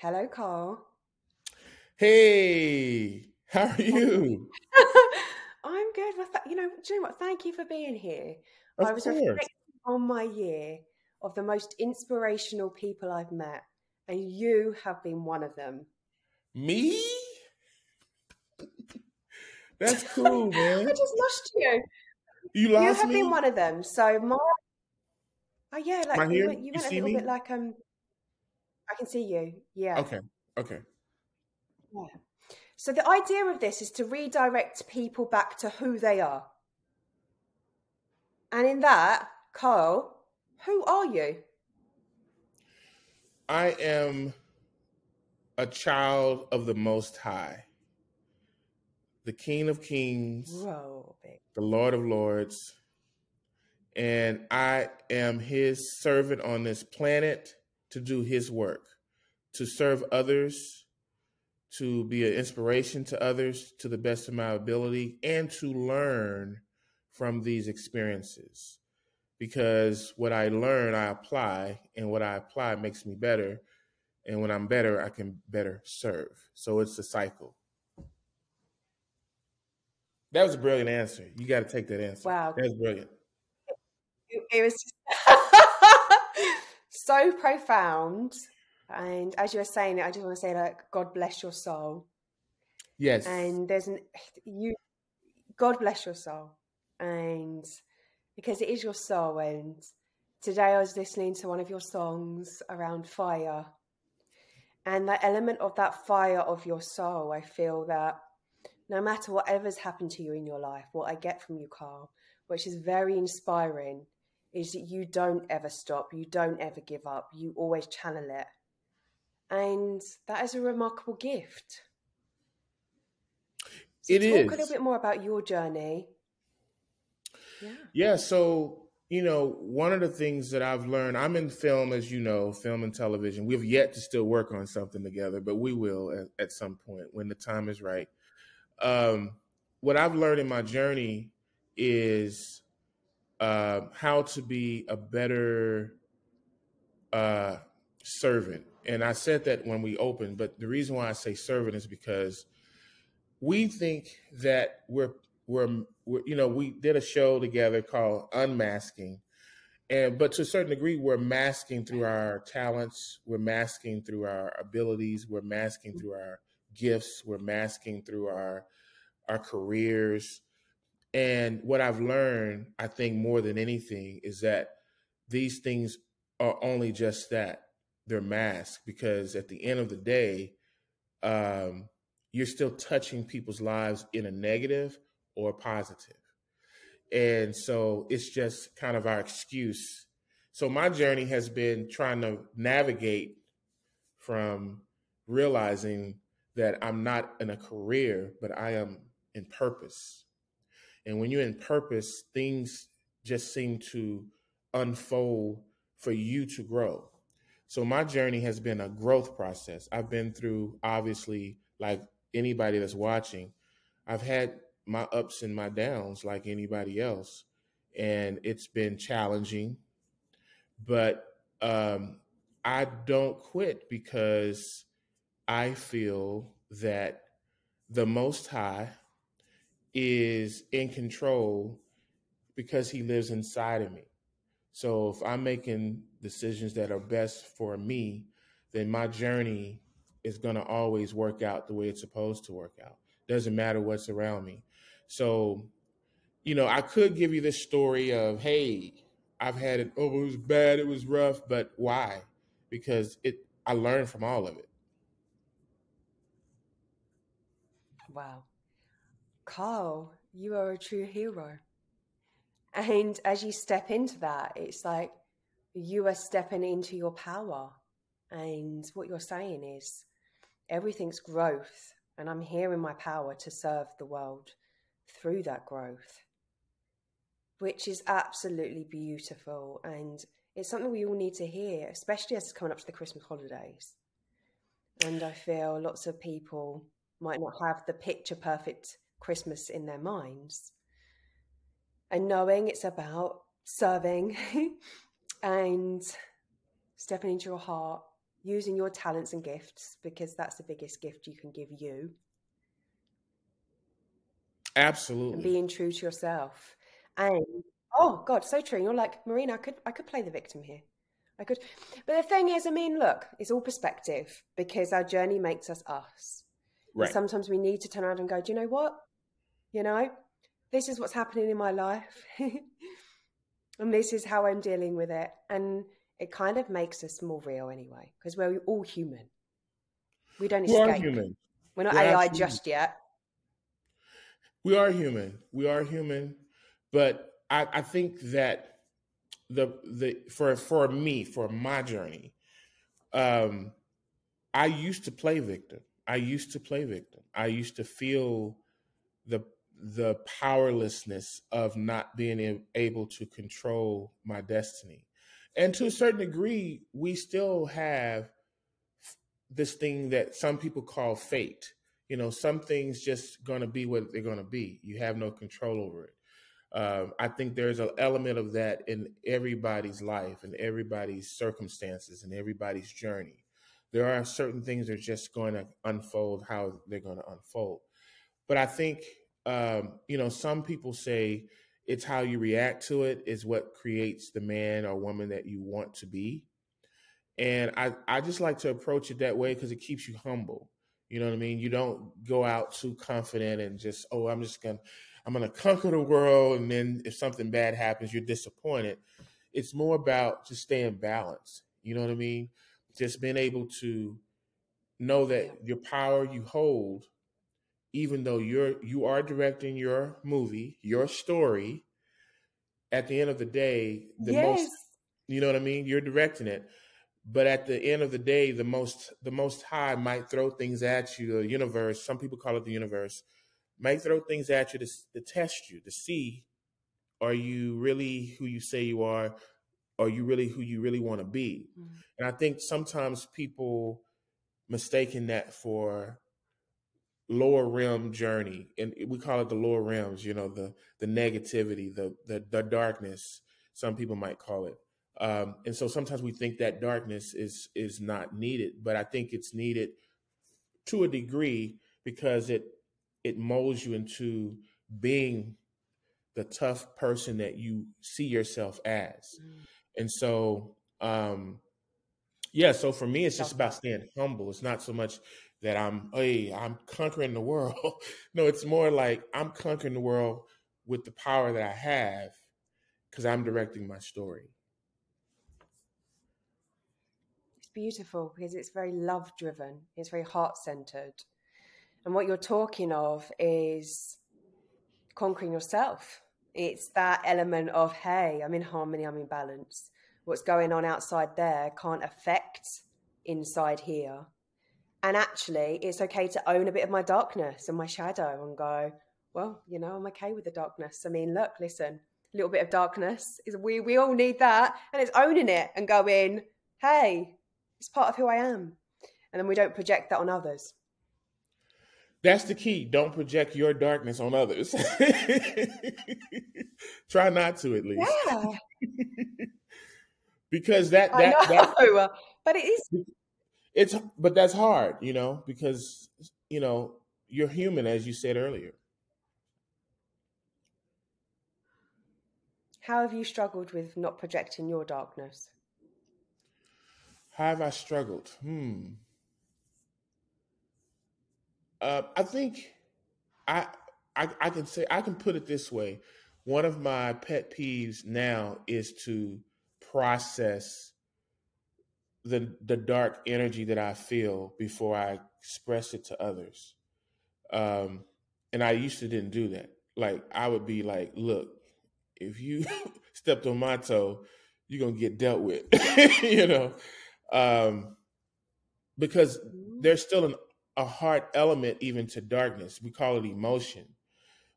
Hello, Carl. Hey, how are you? I'm good. Well, th- you know, do you know what? Thank you for being here. Of I was course. reflecting on my year of the most inspirational people I've met, and you have been one of them. Me? That's cool, man. I just lost you. You You lost have been one of them. So my, oh yeah, like you went, you You went a little me? bit like um, I can see you. Yeah. Okay, okay. Yeah. So the idea of this is to redirect people back to who they are. And in that, Carl, who are you? I am a child of the Most High, the King of Kings, Whoa, the Lord of Lords, and I am His servant on this planet to do His work, to serve others, to be an inspiration to others to the best of my ability, and to learn from these experiences. Because what I learn, I apply, and what I apply makes me better. And when I'm better, I can better serve. So it's a cycle. That was a brilliant answer. You got to take that answer. Wow. That's brilliant. It was so profound. And as you were saying it, I just want to say, like, God bless your soul. Yes. And there's an, you, God bless your soul. And because it is your soul. And today I was listening to one of your songs around fire. And that element of that fire of your soul, I feel that no matter whatever's happened to you in your life, what I get from you, Carl, which is very inspiring, is that you don't ever stop, you don't ever give up, you always channel it. And that is a remarkable gift. So It talk a little bit more about your journey. Yeah. Yeah, so you know, one of the things that I've learned, I'm in film, as you know, film and television. We've yet to still work on something together, but we will at, at some point when the time is right. Um, what I've learned in my journey is uh, how to be a better uh, servant. And I said that when we opened, but the reason why I say servant is because we think that we're we're, we're you know we did a show together called Unmasking, and but to a certain degree we're masking through our talents, we're masking through our abilities, we're masking through our gifts, we're masking through our our careers. And what I've learned, I think more than anything, is that these things are only just that they're masks because at the end of the day, um, you're still touching people's lives in a negative or positive. And so it's just kind of our excuse. So my journey has been trying to navigate from realizing that I'm not in a career, but I am in purpose. And when you're in purpose, things just seem to unfold for you to grow. So my journey has been a growth process. I've been through, obviously, like anybody that's watching, I've had my ups and my downs like anybody else. And it's been challenging, but um, I don't quit because I feel that the Most High is in control because He lives inside of me. So if I'm making decisions that are best for me, then my journey is going to always work out the way it's supposed to work out. Doesn't matter what's around me. So, you know, I could give you this story of, hey, I've had it. Oh, it was bad. It was rough. But why? Because it. I learned from all of it. Wow. Carl, you are a true hero. And as you step into that, it's like you are stepping into your power. And what you're saying is everything's growth. And I'm here in my power to serve the world through that growth, which is absolutely beautiful. And it's something we all need to hear, especially as it's coming up to the Christmas holidays. And I feel lots of people might not have the picture perfect Christmas in their minds. And knowing it's about serving and stepping into your heart using your talents and gifts because that's the biggest gift you can give you. Absolutely. And being true to yourself. And oh God, so true. you're like, Marina, I could I could play the victim here. I could but the thing is, I mean, look, it's all perspective because our journey makes us us. Right. sometimes we need to turn around and go, Do you know what? You know, this is what's happening in my life. and this is how I'm dealing with it. And it kind of makes us more real anyway, because we're all human. We don't escape. Are human. We're not we're AI just yet. We are human. We are human. But I, I think that the the for for me, for my journey, um, I used to play victim. I used to play victim. I used to feel the the powerlessness of not being able to control my destiny. And to a certain degree, we still have this thing that some people call fate. You know, some things just going to be what they're going to be. You have no control over it. Um, I think there's an element of that in everybody's life and everybody's circumstances and everybody's journey. There are certain things that are just going to unfold how they're going to unfold. But I think um, you know, some people say it's how you react to it is what creates the man or woman that you want to be. And I, I just like to approach it that way because it keeps you humble. You know what I mean? You don't go out too confident and just, oh, I'm just gonna I'm gonna conquer the world and then if something bad happens, you're disappointed. It's more about just staying balanced. You know what I mean? Just being able to know that your power you hold even though you're you are directing your movie, your story, at the end of the day, the yes. most you know what I mean? You're directing it. But at the end of the day, the most the most high might throw things at you, the universe, some people call it the universe, might throw things at you to, to test you, to see are you really who you say you are? Are you really who you really want to be? Mm-hmm. And I think sometimes people mistaken that for lower realm journey and we call it the lower realms you know the the negativity the the, the darkness some people might call it. Um, and so sometimes we think that darkness is is not needed but i think it's needed to a degree because it it molds you into being the tough person that you see yourself as. Mm. and so um yeah so for me it's just about staying humble. It's not so much that I'm, hey, I'm conquering the world. no, it's more like I'm conquering the world with the power that I have because I'm directing my story. It's beautiful because it's very love driven, it's very heart centered. And what you're talking of is conquering yourself. It's that element of, hey, I'm in harmony, I'm in balance. What's going on outside there can't affect inside here and actually, it's okay to own a bit of my darkness and my shadow and go, well, you know, I'm okay with the darkness. I mean, look, listen, a little bit of darkness is we we all need that, and it's owning it and going, hey, it's part of who I am, and then we don't project that on others. That's the key. Don't project your darkness on others. Try not to, at least. Yeah. because that that, that but it is it's but that's hard, you know, because you know you're human, as you said earlier. How have you struggled with not projecting your darkness? How have I struggled? Hmm. Uh, I think I, I I can say I can put it this way. One of my pet peeves now is to process the the dark energy that I feel before I express it to others. Um, and I used to didn't do that. Like I would be like, look, if you stepped on my toe, you're gonna get dealt with, you know, um, because there's still an, a hard element even to darkness. We call it emotion,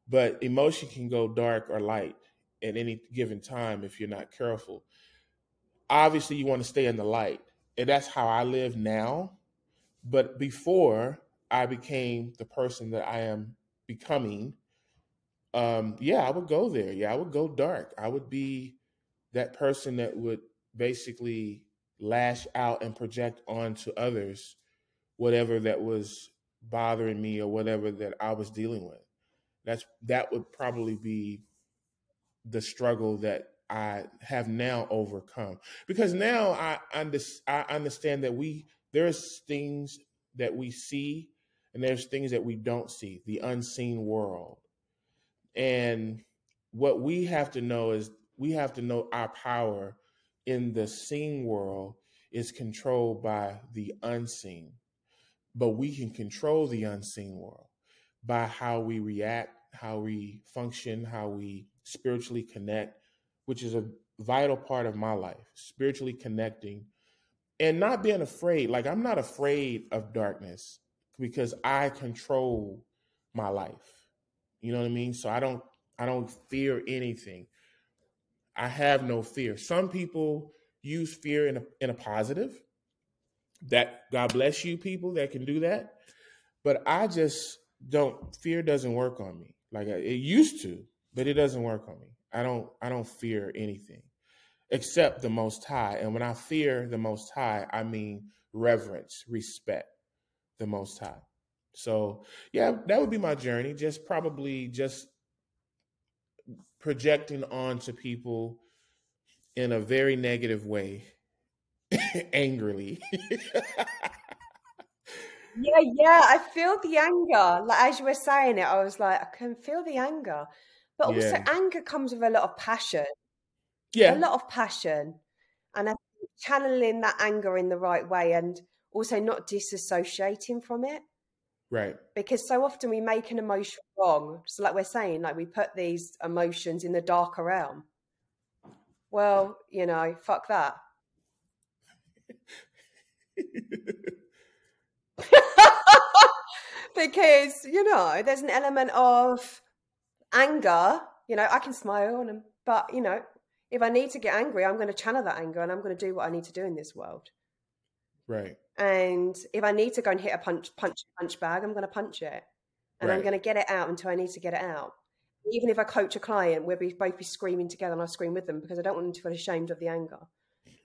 but emotion can go dark or light at any given time if you're not careful. Obviously, you want to stay in the light and that's how I live now. But before I became the person that I am becoming, um, yeah, I would go there. Yeah, I would go dark. I would be that person that would basically lash out and project onto others whatever that was bothering me or whatever that I was dealing with. That's that would probably be the struggle that I have now overcome. Because now I under, I understand that we there's things that we see and there's things that we don't see the unseen world. And what we have to know is we have to know our power in the seen world is controlled by the unseen. But we can control the unseen world by how we react how we function how we spiritually connect which is a vital part of my life spiritually connecting and not being afraid. Like i'm not afraid of darkness because i control my life. You know what i mean? So i don't i don't fear anything. I have no fear. Some people use fear in a, in a positive. That god bless you people that can do that. But i just don't fear doesn't work on me. Like it used to but it doesn't work on me i don't i don't fear anything except the most high and when i fear the most high i mean reverence respect the most high so yeah that would be my journey just probably just projecting onto people in a very negative way angrily. yeah, yeah, I feel the anger. Like as you were saying it, I was like, I can feel the anger. But also yeah. anger comes with a lot of passion. Yeah. A lot of passion. And I think channeling that anger in the right way and also not disassociating from it. Right. Because so often we make an emotion wrong. So like we're saying, like we put these emotions in the darker realm. Well, you know, fuck that. because you know there's an element of anger you know i can smile and but you know if i need to get angry i'm going to channel that anger and i'm going to do what i need to do in this world right and if i need to go and hit a punch punch punch bag i'm going to punch it and right. i'm going to get it out until i need to get it out even if i coach a client we'll be both be screaming together and i'll scream with them because i don't want them to feel ashamed of the anger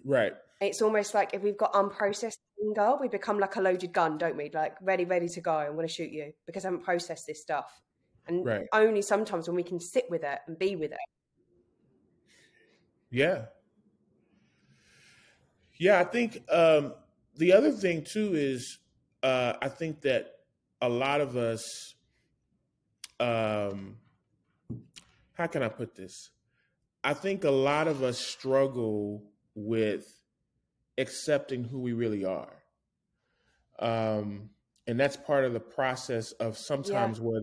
right it's almost like if we've got unprocessed anger, we become like a loaded gun, don't we? Like ready, ready to go. I'm going to shoot you because I haven't processed this stuff. And right. only sometimes when we can sit with it and be with it. Yeah. Yeah, I think um, the other thing too is uh, I think that a lot of us, um, how can I put this? I think a lot of us struggle with accepting who we really are. Um, and that's part of the process of sometimes yeah. what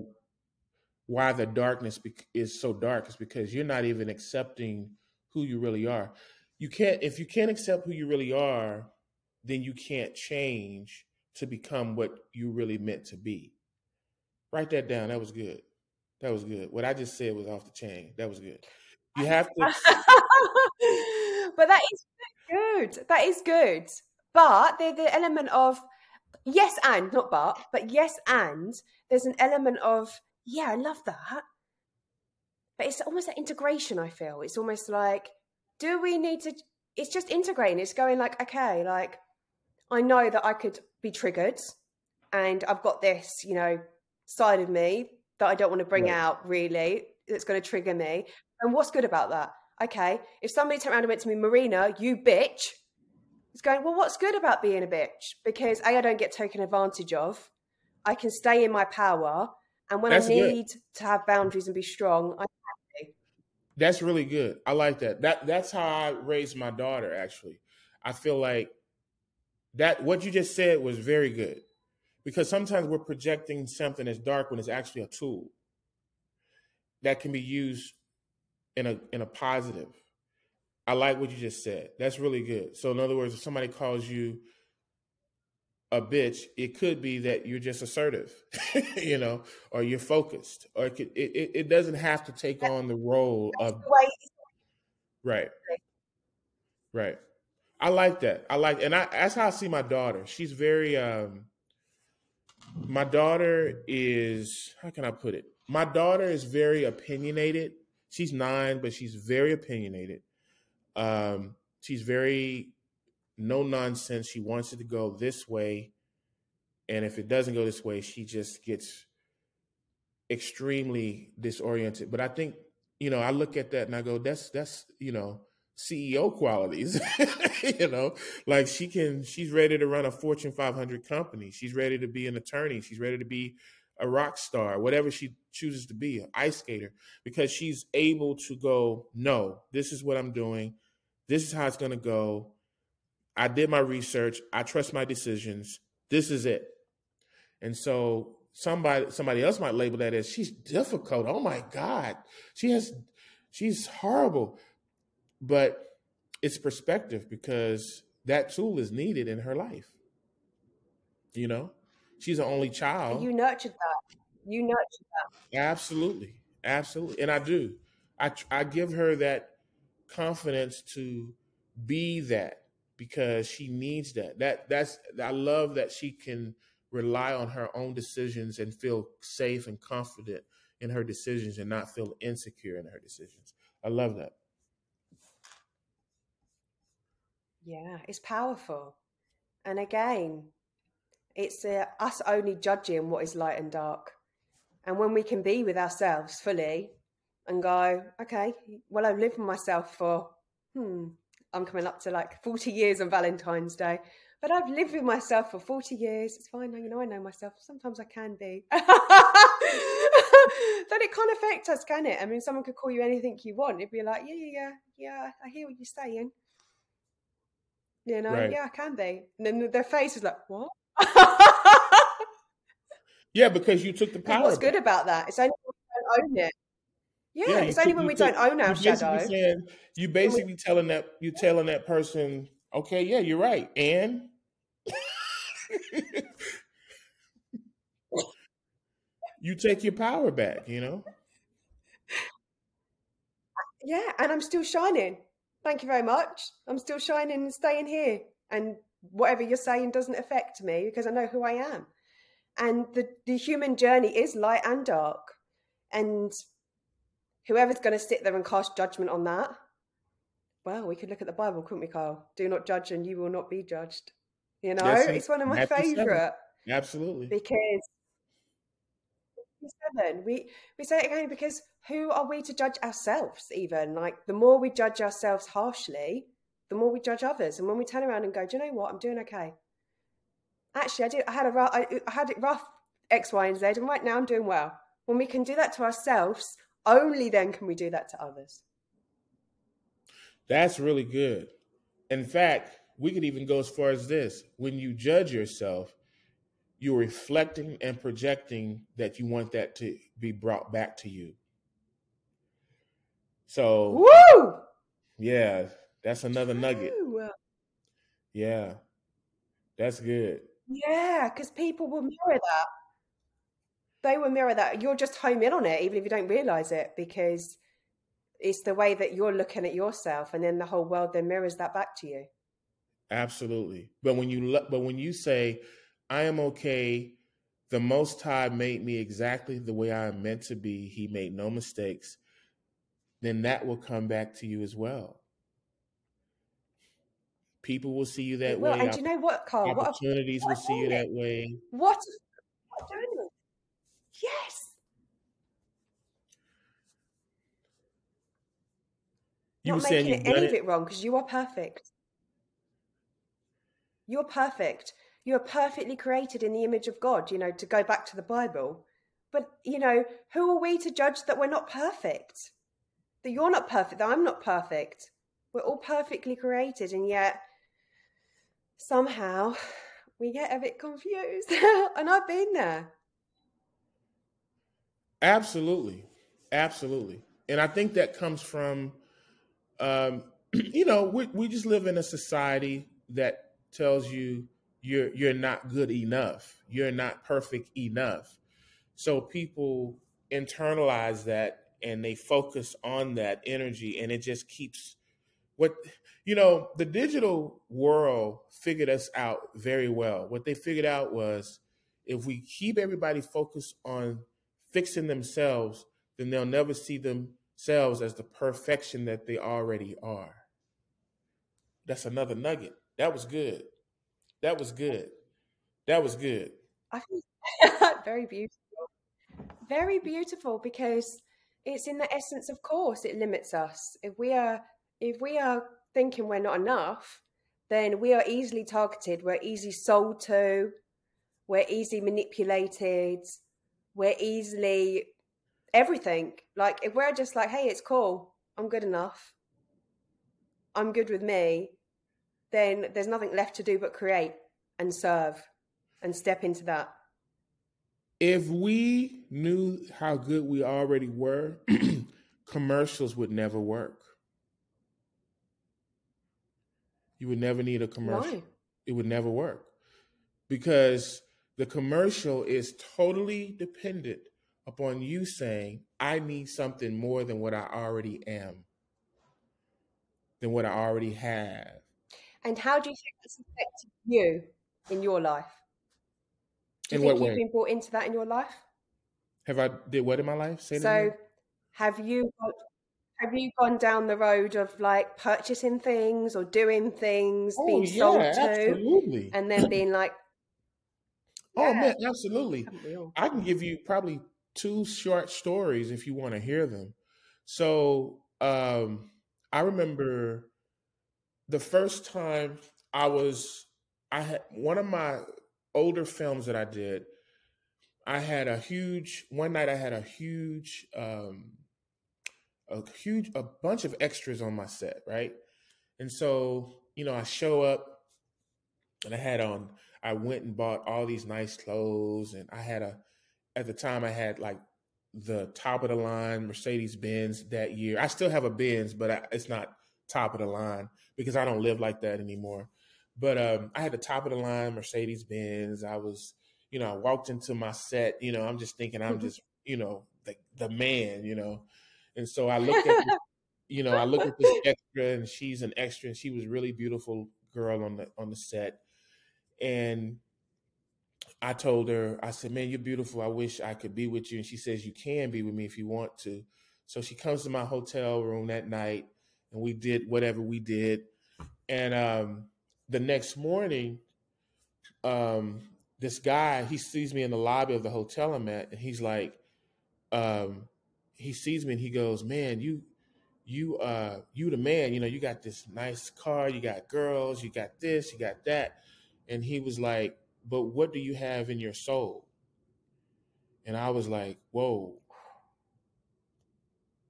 why the darkness be- is so dark is because you're not even accepting who you really are. You can't if you can't accept who you really are, then you can't change to become what you really meant to be. Write that down. That was good. That was good. What I just said was off the chain. That was good. You have to But that is good. That is good. But the the element of yes and not but, but yes and there's an element of yeah, I love that. But it's almost that integration. I feel it's almost like do we need to? It's just integrating. It's going like okay, like I know that I could be triggered, and I've got this, you know, side of me that I don't want to bring out. Really, that's going to trigger me. And what's good about that? okay, if somebody turned around and went to me, Marina, you bitch, it's going, well, what's good about being a bitch? Because A, I don't get taken advantage of. I can stay in my power. And when That's I need good. to have boundaries and be strong, I'm happy. That's really good. I like that. That that's how I raised my daughter, actually. I feel like that what you just said was very good. Because sometimes we're projecting something as dark when it's actually a tool that can be used in a in a positive. I like what you just said. That's really good. So in other words, if somebody calls you a bitch, it could be that you're just assertive, you know, or you're focused, or it, could, it, it doesn't have to take on the role of right, right. I like that. I like, and I that's how I see my daughter. She's very. um My daughter is how can I put it? My daughter is very opinionated she's nine, but she's very opinionated. Um, she's very no nonsense. She wants it to go this way. And if it doesn't go this way, she just gets extremely disoriented. But I think, you know, I look at that and I go, that's, that's, you know, CEO qualities. you know, like she can, she's ready to run a Fortune 500 company. She's ready to be an attorney. She's ready to be a rock star, whatever she chooses to be, an ice skater, because she's able to go, no, this is what I'm doing. This is how it's going to go. I did my research. I trust my decisions. This is it. And so somebody somebody else might label that as she's difficult. Oh my God. She has she's horrible. But it's perspective because that tool is needed in her life. You know? She's an only child. You nurtured that. You nurtured that. Absolutely. Absolutely. And I do. I I give her that confidence to be that because she needs that. That that's I love that she can rely on her own decisions and feel safe and confident in her decisions and not feel insecure in her decisions. I love that. Yeah, it's powerful. And again, it's uh, us only judging what is light and dark. And when we can be with ourselves fully and go, okay, well, I've lived with myself for, hmm, I'm coming up to like 40 years on Valentine's Day, but I've lived with myself for 40 years. It's fine. Now, you know, I know myself. Sometimes I can be. then it can't affect us, can it? I mean, someone could call you anything you want. It'd be like, yeah, yeah, yeah, yeah, I hear what you're saying. You know, right. yeah, I can be. And then their face is like, what? yeah, because you took the power. And what's good about that? It's only when we don't own it. Yeah, yeah it's only when we don't own our shadow. Saying, you basically telling that you telling that person, okay, yeah, you're right, and you take your power back, you know? Yeah, and I'm still shining. Thank you very much. I'm still shining and staying here. And whatever you're saying doesn't affect me because I know who I am. And the, the human journey is light and dark. And whoever's going to sit there and cast judgment on that, well, we could look at the Bible, couldn't we, Carl? Do not judge and you will not be judged. You know, yes, it's one of my favorite. Absolutely. Because seven, we we say it again because who are we to judge ourselves? Even like the more we judge ourselves harshly, the more we judge others. And when we turn around and go, do you know what? I'm doing okay. Actually, I did. I had a rough, I, I had it rough X, Y, and Z, and right now I'm doing well. When we can do that to ourselves, only then can we do that to others. That's really good. In fact, we could even go as far as this when you judge yourself you're reflecting and projecting that you want that to be brought back to you so Woo! yeah that's another nugget yeah that's good yeah because people will mirror that they will mirror that you'll just home in on it even if you don't realize it because it's the way that you're looking at yourself and then the whole world then mirrors that back to you Absolutely. But when you but when you say I am okay, the most high made me exactly the way I am meant to be. He made no mistakes. Then that will come back to you as well. People will see you that well, way. And do you know what, Carl? Opportunities what, will see you that way. What? Yes. You Not making making any of it wrong because you are perfect. You're perfect. You're perfectly created in the image of God, you know, to go back to the Bible. But, you know, who are we to judge that we're not perfect? That you're not perfect, that I'm not perfect. We're all perfectly created, and yet somehow we get a bit confused. and I've been there. Absolutely. Absolutely. And I think that comes from, um, you know, we, we just live in a society that tells you you're you're not good enough. You're not perfect enough. So people internalize that and they focus on that energy and it just keeps what you know, the digital world figured us out very well. What they figured out was if we keep everybody focused on fixing themselves, then they'll never see themselves as the perfection that they already are. That's another nugget. That was good. That was good. That was good. I very beautiful. Very beautiful because it's in the essence of course it limits us. If we are if we are thinking we're not enough, then we are easily targeted, we're easily sold to, we're easily manipulated, we're easily everything. Like if we're just like, hey, it's cool, I'm good enough, I'm good with me, then there's nothing left to do but create and serve and step into that. If we knew how good we already were, commercials would never work. You would never need a commercial. Why? It would never work because the commercial is totally dependent upon you saying, I need something more than what I already am, than what I already have. And how do you think that's affected you in your life? Do you in think you've way? been brought into that in your life? Have I did what in my life? Say so, have you got, have you gone down the road of like purchasing things or doing things, oh, being yeah, sold to, absolutely. and then being like. "Oh man, absolutely!" I can give you probably two short stories if you want to hear them. So um, I remember the first time I was, I had one of my older films that I did. I had a huge one night. I had a huge, um, a huge, a bunch of extras on my set, right? And so you know, I show up, and I had on. I went and bought all these nice clothes, and I had a at the time I had like the top of the line Mercedes Benz that year. I still have a Benz, but I, it's not top of the line because I don't live like that anymore. But um, I had the top of the line Mercedes Benz. I was, you know, I walked into my set. You know, I'm just thinking I'm mm-hmm. just, you know, the the man. You know, and so I looked at, this, you know, I looked at this extra, and she's an extra, and she was really beautiful girl on the on the set, and I told her, I said, man, you're beautiful. I wish I could be with you. And she says, you can be with me if you want to. So she comes to my hotel room that night and we did whatever we did. And um, the next morning, um, this guy, he sees me in the lobby of the hotel I'm at and he's like, um, he sees me and he goes, man, you, you, uh, you the man, you know, you got this nice car, you got girls, you got this, you got that. And he was like, but what do you have in your soul? And I was like, whoa.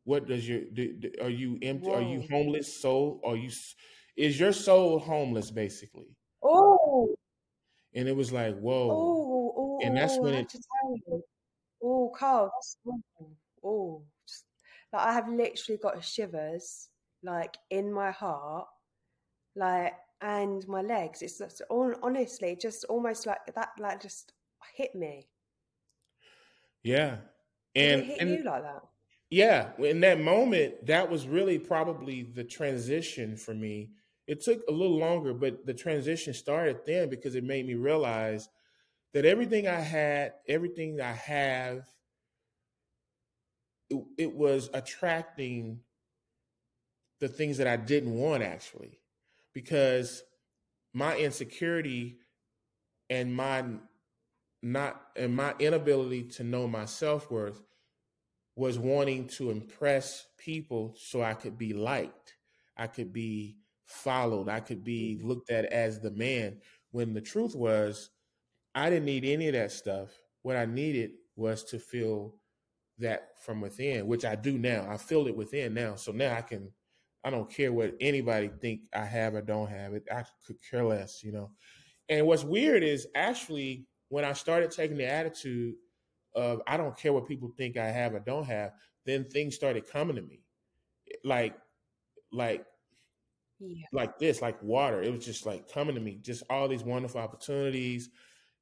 What does your do, do, are you empty? Whoa. Are you homeless soul? Are you is your soul homeless basically? Oh. And it was like, whoa. Oh, oh and that's when it. Oh, Carl, that's oh, like I have literally got shivers like in my heart, like and my legs. It's just, honestly just almost like that, like just hit me. Yeah, and hit and, you like that. Yeah, in that moment, that was really probably the transition for me. It took a little longer, but the transition started then because it made me realize that everything I had, everything I have, it, it was attracting the things that I didn't want actually because my insecurity and my not and my inability to know my self-worth was wanting to impress people so I could be liked. I could be followed. I could be mm-hmm. looked at as the man when the truth was I didn't need any of that stuff. What I needed was to feel that from within, which I do now. I feel it within now. So now I can I don't care what anybody think I have or don't have it. I could care less, you know. And what's weird is actually when I started taking the attitude of I don't care what people think I have or don't have, then things started coming to me. Like like yeah. like this, like water. It was just like coming to me, just all these wonderful opportunities,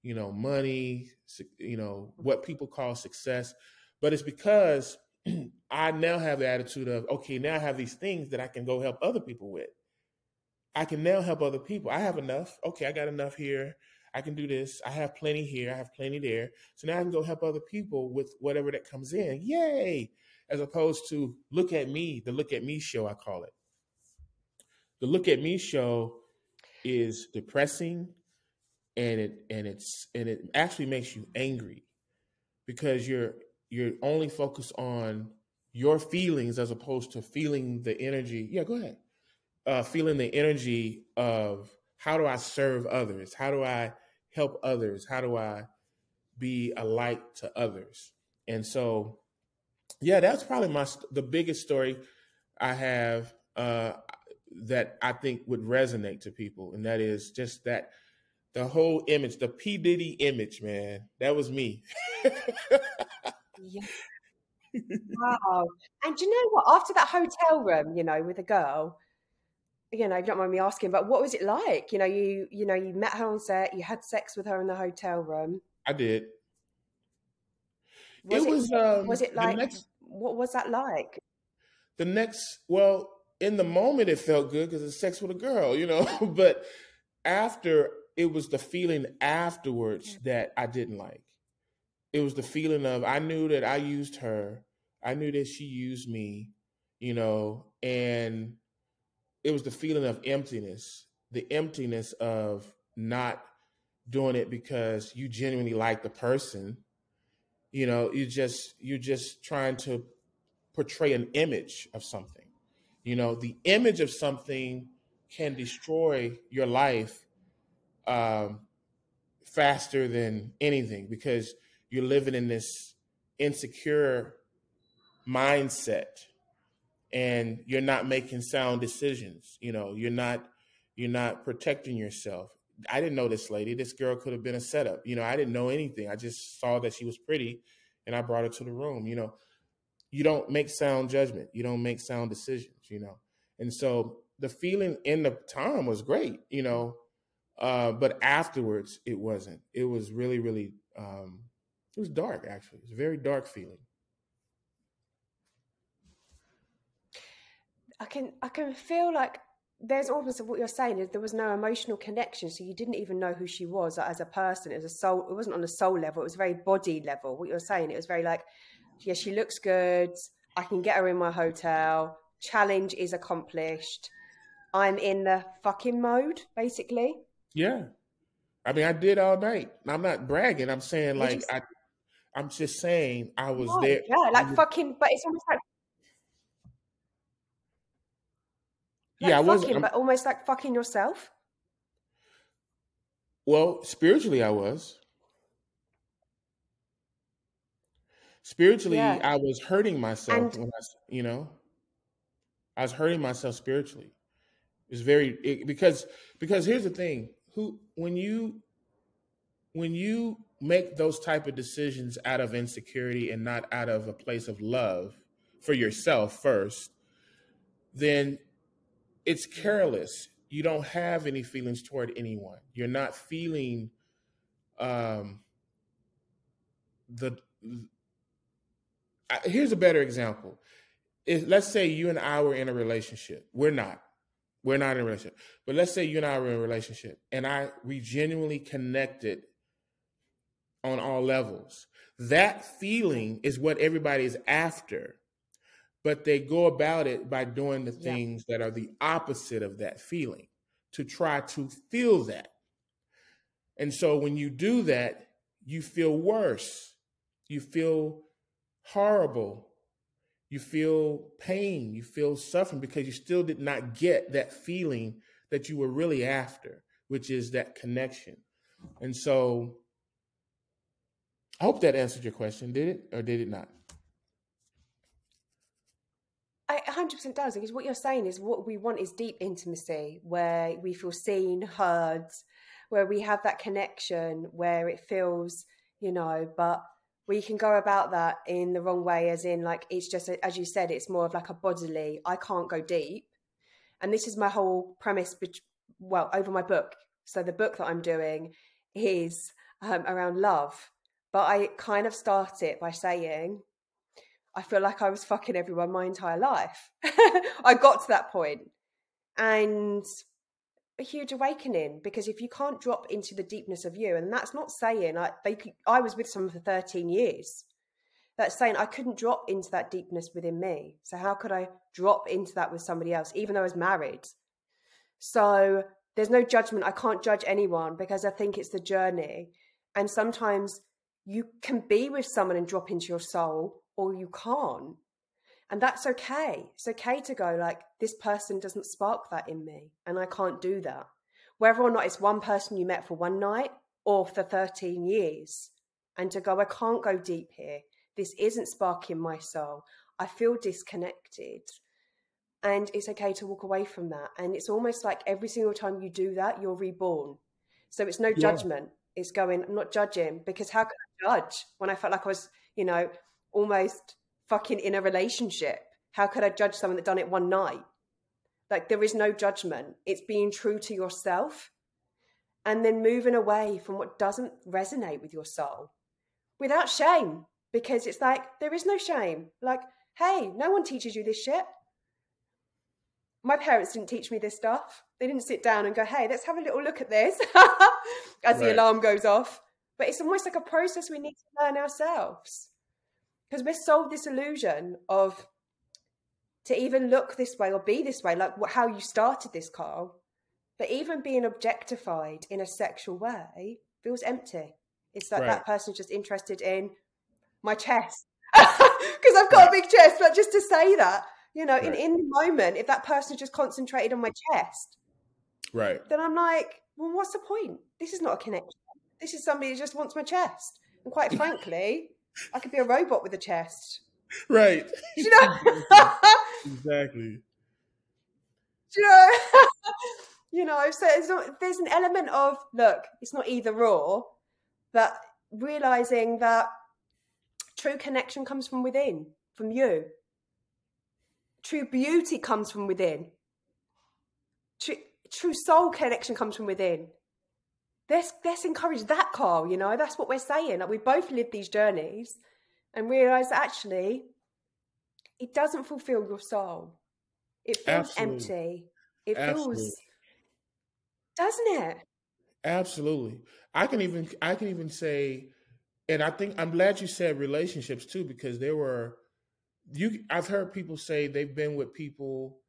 you know, money, you know, what people call success. But it's because I now have the attitude of, okay, now I have these things that I can go help other people with. I can now help other people. I have enough. Okay, I got enough here. I can do this. I have plenty here. I have plenty there. So now I can go help other people with whatever that comes in. Yay! As opposed to look at me, the look at me show, I call it. The look at me show is depressing and it and it's and it actually makes you angry because you're you're only focused on your feelings as opposed to feeling the energy. Yeah go ahead. Uh feeling the energy of how do i serve others? How do i help others? How do i be a light to others? And so yeah that's probably my the biggest story i have uh that i think would resonate to people and that is just that the whole image, the P. Diddy image, man. That was me. yeah. Wow. And do you know what? After that hotel room, you know, with a girl, you know, you don't mind me asking, but what was it like? You know, you you know, you met her on set, you had sex with her in the hotel room. I did. Was it, it was um, was it like next, what was that like? The next well, in the moment it felt good because it's sex with a girl, you know, but after it was the feeling afterwards that I didn't like. It was the feeling of I knew that I used her, I knew that she used me, you know, and it was the feeling of emptiness, the emptiness of not doing it because you genuinely like the person. You know, you just you're just trying to portray an image of something. You know, the image of something can destroy your life um, faster than anything because you're living in this insecure mindset and you're not making sound decisions you know you're not you're not protecting yourself. I didn't know this lady. This girl could have been a setup. You know i didn't know anything. I just saw that she was pretty and i brought her to the room you know. You don't make sound judgment. You don't make sound decisions you know. And so the feeling in the time was great you know uh, but afterwards, it wasn't. It was really, really, um, it was dark, actually. It was a very dark feeling. I can, I can feel like there's almost of what you're saying is there was no emotional connection, so you didn't even know who she was as a person. It was a soul. It wasn't on a soul level. It was very body level. What you're saying, it was very like, yeah, she looks good. I can get her in my hotel. Challenge is accomplished. I'm in the fucking mode, basically. Yeah. I mean, I did all night. I'm not bragging. I'm saying like I, I'm just saying I was oh, there. Yeah, like fucking. But it's almost like. like yeah, I was. Fucking, but almost like fucking yourself. Well, spiritually, I was. Spiritually, yeah. I was hurting myself. And, when I, you know, I was hurting myself spiritually. It's very it, because because here's the thing who when you when you make those type of decisions out of insecurity and not out of a place of love for yourself first then it's careless. You don't have any feelings toward anyone. You're not feeling um the here's a better example. If, let's say you and i were in a relationship. We're not. We're not in a relationship. But let's say you and I were in a relationship and I we genuinely connected on all levels. That feeling is what everybody is after. But they go about it by doing the things yeah. that are the opposite of that feeling to try to feel that. And so when you do that, you feel worse. You feel horrible you feel pain, you feel suffering because you still did not get that feeling that you were really after, which is that connection. And so I hope that answered your question. Did it or did it not? It 100% does because what you're saying is what we want is deep intimacy where we feel seen, heard, where we have that connection, where it feels, you know, but we can go about that in the wrong way as in like it's just as you said it's more of like a bodily i can't go deep and this is my whole premise well over my book so the book that i'm doing is um, around love but i kind of start it by saying i feel like i was fucking everyone my entire life i got to that point and a huge awakening because if you can't drop into the deepness of you, and that's not saying I they I was with someone for 13 years. That's saying I couldn't drop into that deepness within me. So how could I drop into that with somebody else, even though I was married? So there's no judgment. I can't judge anyone because I think it's the journey. And sometimes you can be with someone and drop into your soul, or you can't. And that's okay. It's okay to go, like, this person doesn't spark that in me, and I can't do that. Whether or not it's one person you met for one night or for 13 years, and to go, I can't go deep here. This isn't sparking my soul. I feel disconnected. And it's okay to walk away from that. And it's almost like every single time you do that, you're reborn. So it's no yeah. judgment. It's going, I'm not judging because how can I judge when I felt like I was, you know, almost fucking in a relationship? How could I judge someone that done it one night? Like there is no judgment. It's being true to yourself and then moving away from what doesn't resonate with your soul without shame because it's like there is no shame. Like, hey, no one teaches you this shit my parents didn't teach me this stuff. They didn't sit down and go, hey, let's have a little look at this as right. the alarm goes off. But it's almost like a process we need to learn ourselves. Because we're sold this illusion of to even look this way or be this way, like how you started this, Carl. But even being objectified in a sexual way feels empty. It's like right. that person's just interested in my chest because I've got right. a big chest. But just to say that, you know, right. in, in the moment, if that person just concentrated on my chest, right, then I'm like, well, what's the point? This is not a connection. This is somebody who just wants my chest. And quite frankly, I could be a robot with a chest. Right. you know? exactly. you know? you know, so not, there's an element of look, it's not either or, but realizing that true connection comes from within, from you. True beauty comes from within. True, true soul connection comes from within. Let's let's encourage that, Carl. You know, that's what we're saying. Like we both lived these journeys and realize actually it doesn't fulfill your soul. It feels Absolutely. empty. It Absolutely. feels doesn't it? Absolutely. I can even I can even say and I think I'm glad you said relationships too, because there were you I've heard people say they've been with people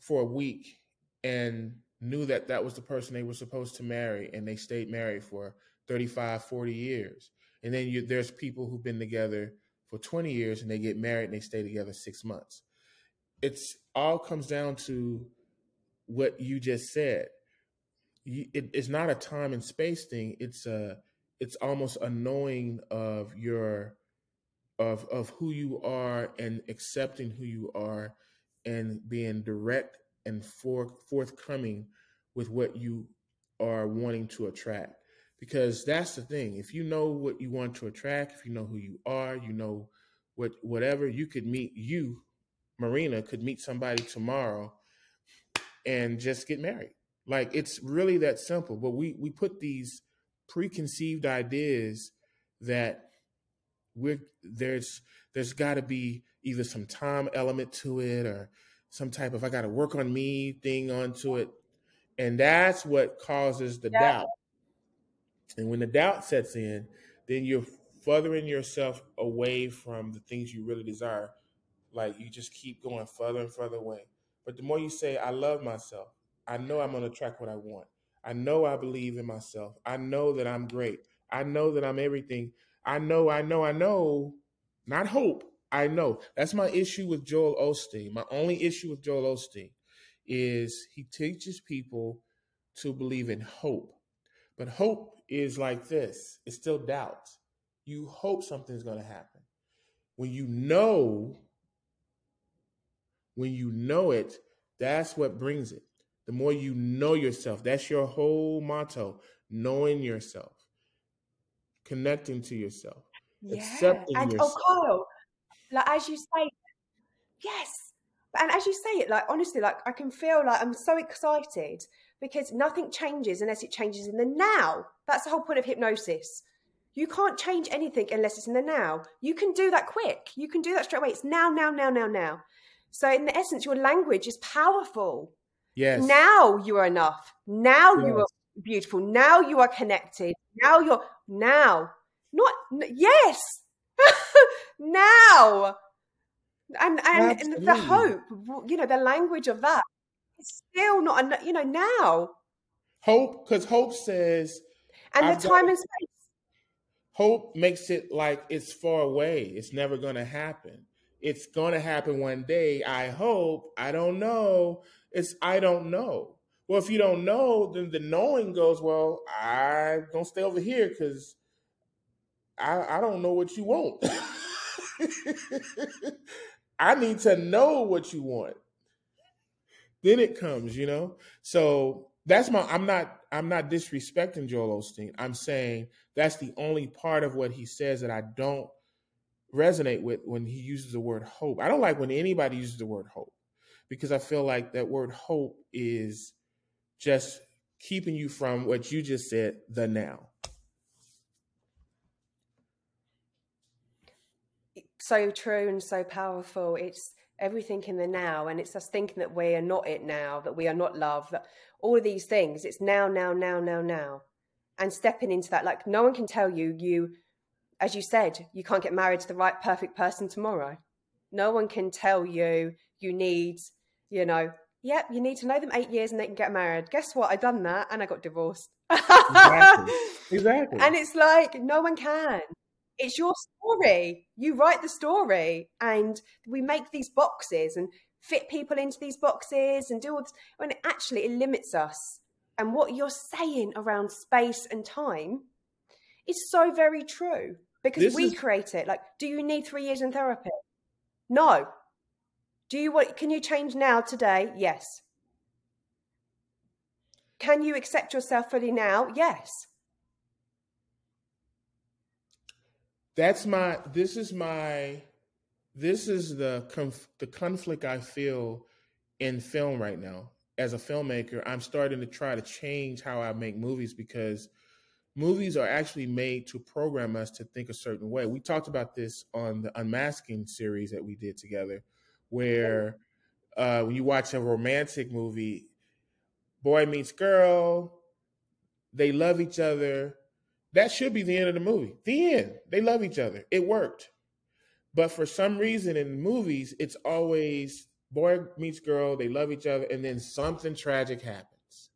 for a week and knew that that was the person they were supposed to marry and they stayed married for 35 40 years. And then you, there's people who've been together for 20 years and they get married and they stay together 6 months. It's all comes down to what you just said. It's not a time and space thing. It's a it's almost a knowing of your of of who you are and accepting who you are and being direct and for, forthcoming with what you are wanting to attract. Because that's the thing if you know what you want to attract if you know who you are you know what whatever you could meet you marina could meet somebody tomorrow and just get married. Like it's really that simple but we we put these preconceived ideas that we're there's there's got to be either some time element to it or some type of I got to work on me thing onto it, and that's what causes the yeah. doubt. And when the doubt sets in, then you're furthering yourself away from the things you really desire. Like you just keep going further and further away. But the more you say, I love myself, I know I'm going to attract what I want. I know I believe in myself. I know that I'm great. I know that I'm everything. I know, I know, I know, not hope. I know. That's my issue with Joel Osteen. My only issue with Joel Osteen is he teaches people to believe in hope. But hope is like this it's still doubt. You hope something's going to happen. When you know, when you know it, that's what brings it. The more you know yourself, that's your whole motto knowing yourself connecting to yourself, yeah. accepting and, oh, yourself. Oh, Kyle, like as you say, yes. And as you say it, like honestly, like I can feel like I'm so excited because nothing changes unless it changes in the now. That's the whole point of hypnosis. You can't change anything unless it's in the now. You can do that quick. You can do that straight away. It's now, now, now, now, now. So in the essence, your language is powerful. Yes. Now you are enough. Now yes. you are beautiful. Now you are connected. Now you're now. Not yes. now. And and, and the hope, you know, the language of that is still not you know now. Hope, because hope says, and I've the got- time and space. hope makes it like it's far away. It's never going to happen. It's going to happen one day. I hope. I don't know. It's I don't know. Well, if you don't know, then the knowing goes, well, I'm going to stay over here because I, I don't know what you want. I need to know what you want. Then it comes, you know? So that's my I'm not I'm not disrespecting Joel Osteen. I'm saying that's the only part of what he says that I don't resonate with when he uses the word hope. I don't like when anybody uses the word hope because I feel like that word hope is just keeping you from what you just said, the now. so true and so powerful. It's everything in the now, and it's us thinking that we are not it now, that we are not love, that all of these things. It's now, now, now, now, now, and stepping into that. Like no one can tell you you, as you said, you can't get married to the right perfect person tomorrow. No one can tell you you need, you know, yep, you need to know them eight years and they can get married. Guess what? I done that and I got divorced. Exactly. Exactly. And it's like no one can. It's your story. You write the story, and we make these boxes and fit people into these boxes and do all this. When actually it limits us. And what you're saying around space and time is so very true because This we is- create it. Like, do you need three years in therapy? No. Do you want? Can you change now today? Yes. Can you accept yourself fully now? Yes. that's my this is my this is the conf, the conflict I feel in film right now. As a filmmaker, I'm starting to try to change how I make movies because movies are actually made to program us to think a certain way. We talked about this on the Unmasking series that we did together, where uh, when you watch a romantic movie, boy meets girl, they love each other. That should be the end of the movie. The end. They love each other. It worked. But for some reason in movies, it's always boy meets girl, they love each other, and then something tragic happens.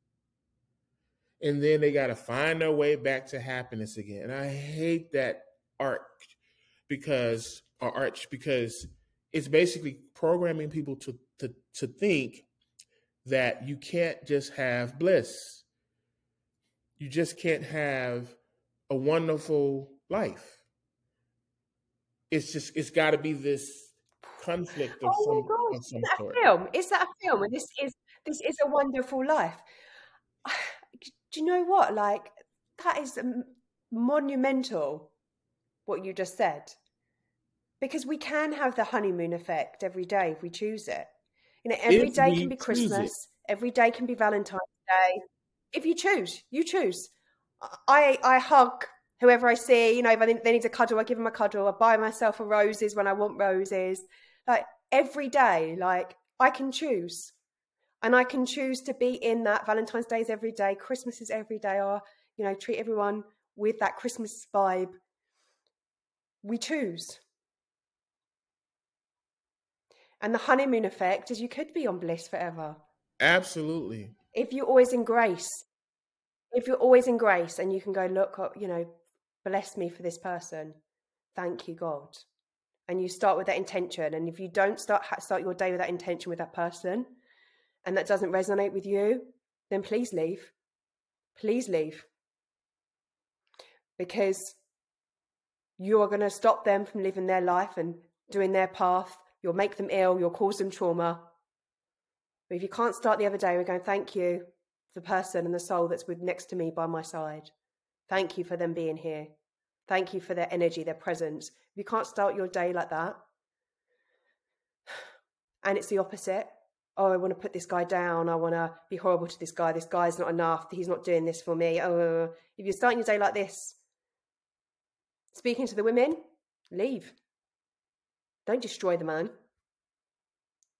And then they got to find their way back to happiness again. And I hate that arc because, or arch, because it's basically programming people to, to, to think that you can't just have bliss. You just can't have a wonderful life. It's just it's got to be this conflict of Oh some my gosh, of some is that sort. a film? Is that a film? And this is this is a wonderful life. Do you know what? Like that is monumental. What you just said, because we can have the honeymoon effect every day if we choose it. You know, every If day can be. Christmas. Every day can be Valentine's Day. If you choose, you choose. I I hug whoever I see. You know, if I they need a cuddle, I give them a cuddle. I buy myself a roses when I want roses. Like every day, like I can choose, and I can choose to be in that. Valentine's Day is every day. Christmas is every day. Or you know, treat everyone with that Christmas vibe. We choose. And the honeymoon effect is you could be on bliss forever Absolutely. if you're always in grace, if you're always in grace and you can go, look, uh, you know, bless me for this person. Thank you, God. And you start with that intention. And if you don't start start your day with that intention with that person, and that doesn't resonate with you, then please leave. Please leave. Because you are going to stop them from living their life and doing their path. You'll make them ill. You'll cause them trauma. But if you can't start the other day, we're going, thank you for the person and the soul that's with next to me by my side. Thank you for them being here. Thank you for their energy, their presence. If you can't start your day like that, and it's the opposite. Oh, I want to put this guy down. I want to be horrible to this guy. This guy's not enough. He's not doing this for me. Oh, if you're starting your day like this, speaking to the women, leave. Don't destroy the man.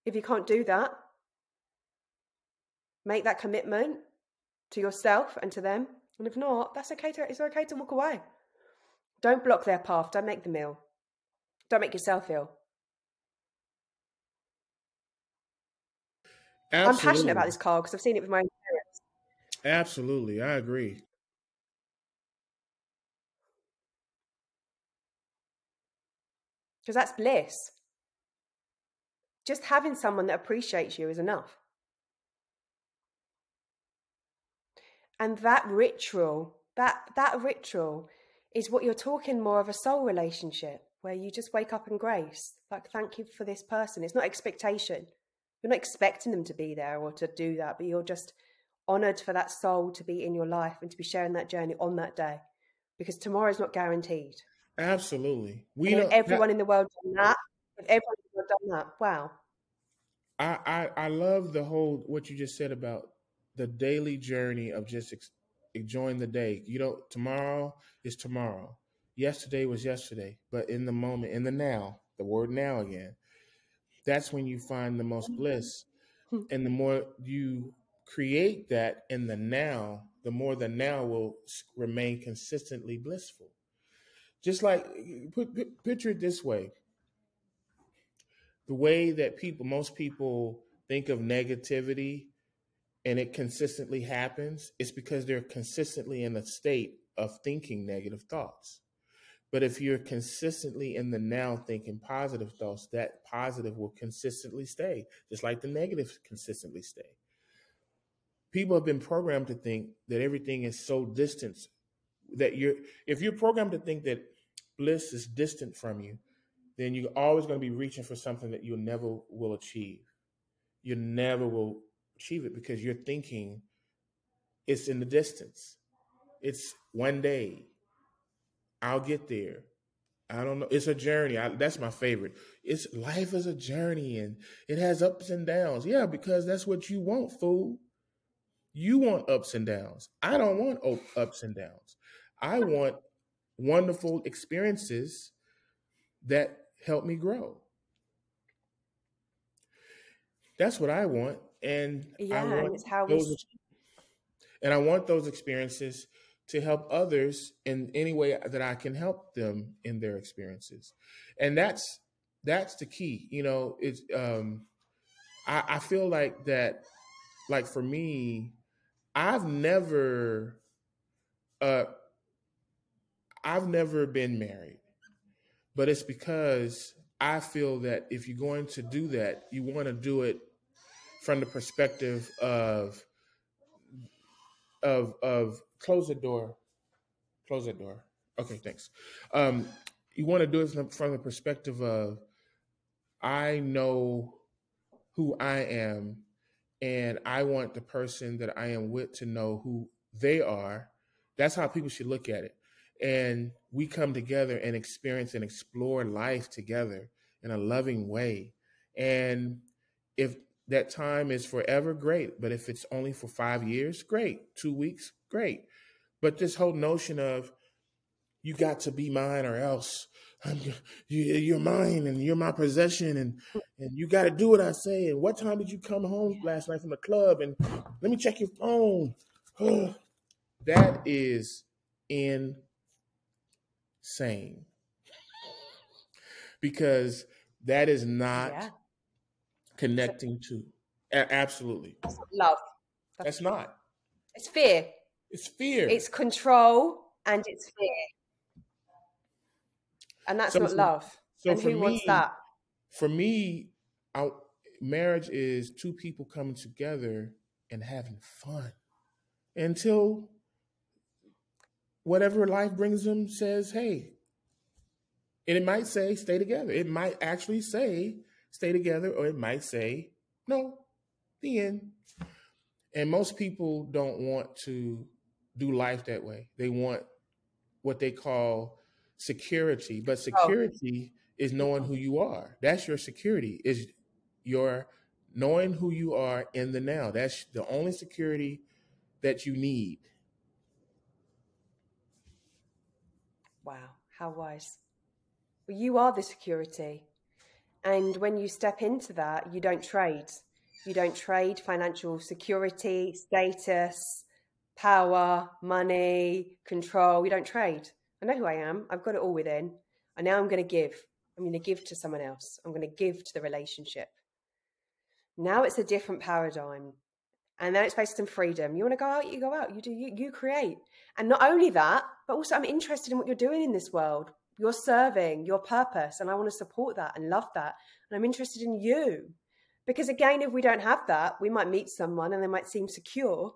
If you can't do that, make that commitment to yourself and to them. And if not, that's okay to it's okay to walk away. Don't block their path. Don't make them ill. Don't make yourself ill. I'm passionate about this, Carl, because I've seen it with my own parents. Absolutely. I agree. Because that's bliss. Just having someone that appreciates you is enough. And that ritual, that that ritual is what you're talking more of a soul relationship where you just wake up in grace. Like, thank you for this person. It's not expectation. You're not expecting them to be there or to do that, but you're just honored for that soul to be in your life and to be sharing that journey on that day because tomorrow is not guaranteed. Absolutely. We know everyone that, in the world done that. Everyone in the world done that, wow. I, I I love the whole what you just said about the daily journey of just ex- enjoying the day. You know, tomorrow is tomorrow. Yesterday was yesterday, but in the moment, in the now, the word now again, that's when you find the most bliss. Hmm. And the more you create that in the now, the more the now will remain consistently blissful. Just like put, picture it this way: the way that people, most people, think of negativity and it consistently happens, it's because they're consistently in a state of thinking negative thoughts. But if you're consistently in the now thinking positive thoughts, that positive will consistently stay, just like the negative consistently stay. People have been programmed to think that everything is so distant that you're if you're programmed to think that bliss is distant from you, then you're always going to be reaching for something that you never will achieve. You never will achieve it because you're thinking it's in the distance. It's one day. I'll get there. I don't know. It's a journey. I, that's my favorite. It's life is a journey and it has ups and downs. Yeah, because that's what you want, fool. You want ups and downs. I don't want ups and downs. I want wonderful experiences that help me grow. That's what I want and yeah, I want how those, we... and I want those experiences to help others in any way that I can help them in their experiences, and that's that's the key. You know, it's um, I, I feel like that, like for me, I've never, uh, I've never been married, but it's because I feel that if you're going to do that, you want to do it from the perspective of of of close the door, close the door. Okay, thanks. Um, you want to do it from, from the perspective of I know who I am, and I want the person that I am with to know who they are. That's how people should look at it. And we come together and experience and explore life together in a loving way. And if that time is forever, great. But if it's only for five years, great. Two weeks, great. But this whole notion of you got to be mine or else I'm, you, are mine and you're my possession and and you got to do what I say. And what time did you come home last night from the club? And let me check your phone. that is insane because that is not yeah connecting to. Absolutely. That's love. That's, That's not. It's fear. It's fear. It's control and it's fear. And that's so not love. So and who me, wants that? For me, I, marriage is two people coming together and having fun until whatever life brings them says, hey, and it might say stay together. It might actually say stay together, or it might say, no, the end. And most people don't want to do life that way. They want what they call security. But oh. security oh. is knowing who you are. That's your security, is your knowing who you are in the now. That's the only security that you need. Wow, how wise. Well, you are the security. And when you step into that, you don't trade. You don't trade financial security, status, power, money, control. You don't trade. I know who I am. I've got it all within. And now I'm going to give. I'm going to give to someone else. I'm going to give to the relationship. Now it's a different paradigm. And then it's based on freedom. You want to go out, you go out. You do. You, you create. And not only that, but also I'm interested in what you're doing in this world. You're serving your purpose, and I want to support that and love that. And I'm interested in you. Because again, if we don't have that, we might meet someone and they might seem secure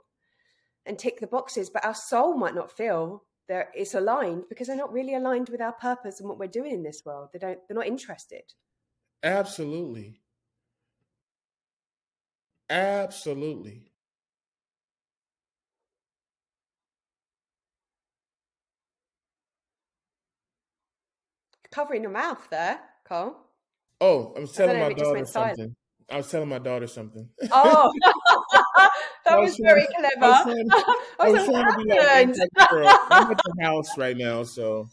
and tick the boxes, but our soul might not feel that it's aligned because they're not really aligned with our purpose and what we're doing in this world. They don't they're not interested. Absolutely. Absolutely. Covering your mouth there, Carl. Oh, I was telling my daughter something. I was telling my daughter something. Oh, that was, was very clever. I was trying, I was trying to be like, I'm at the house right now, so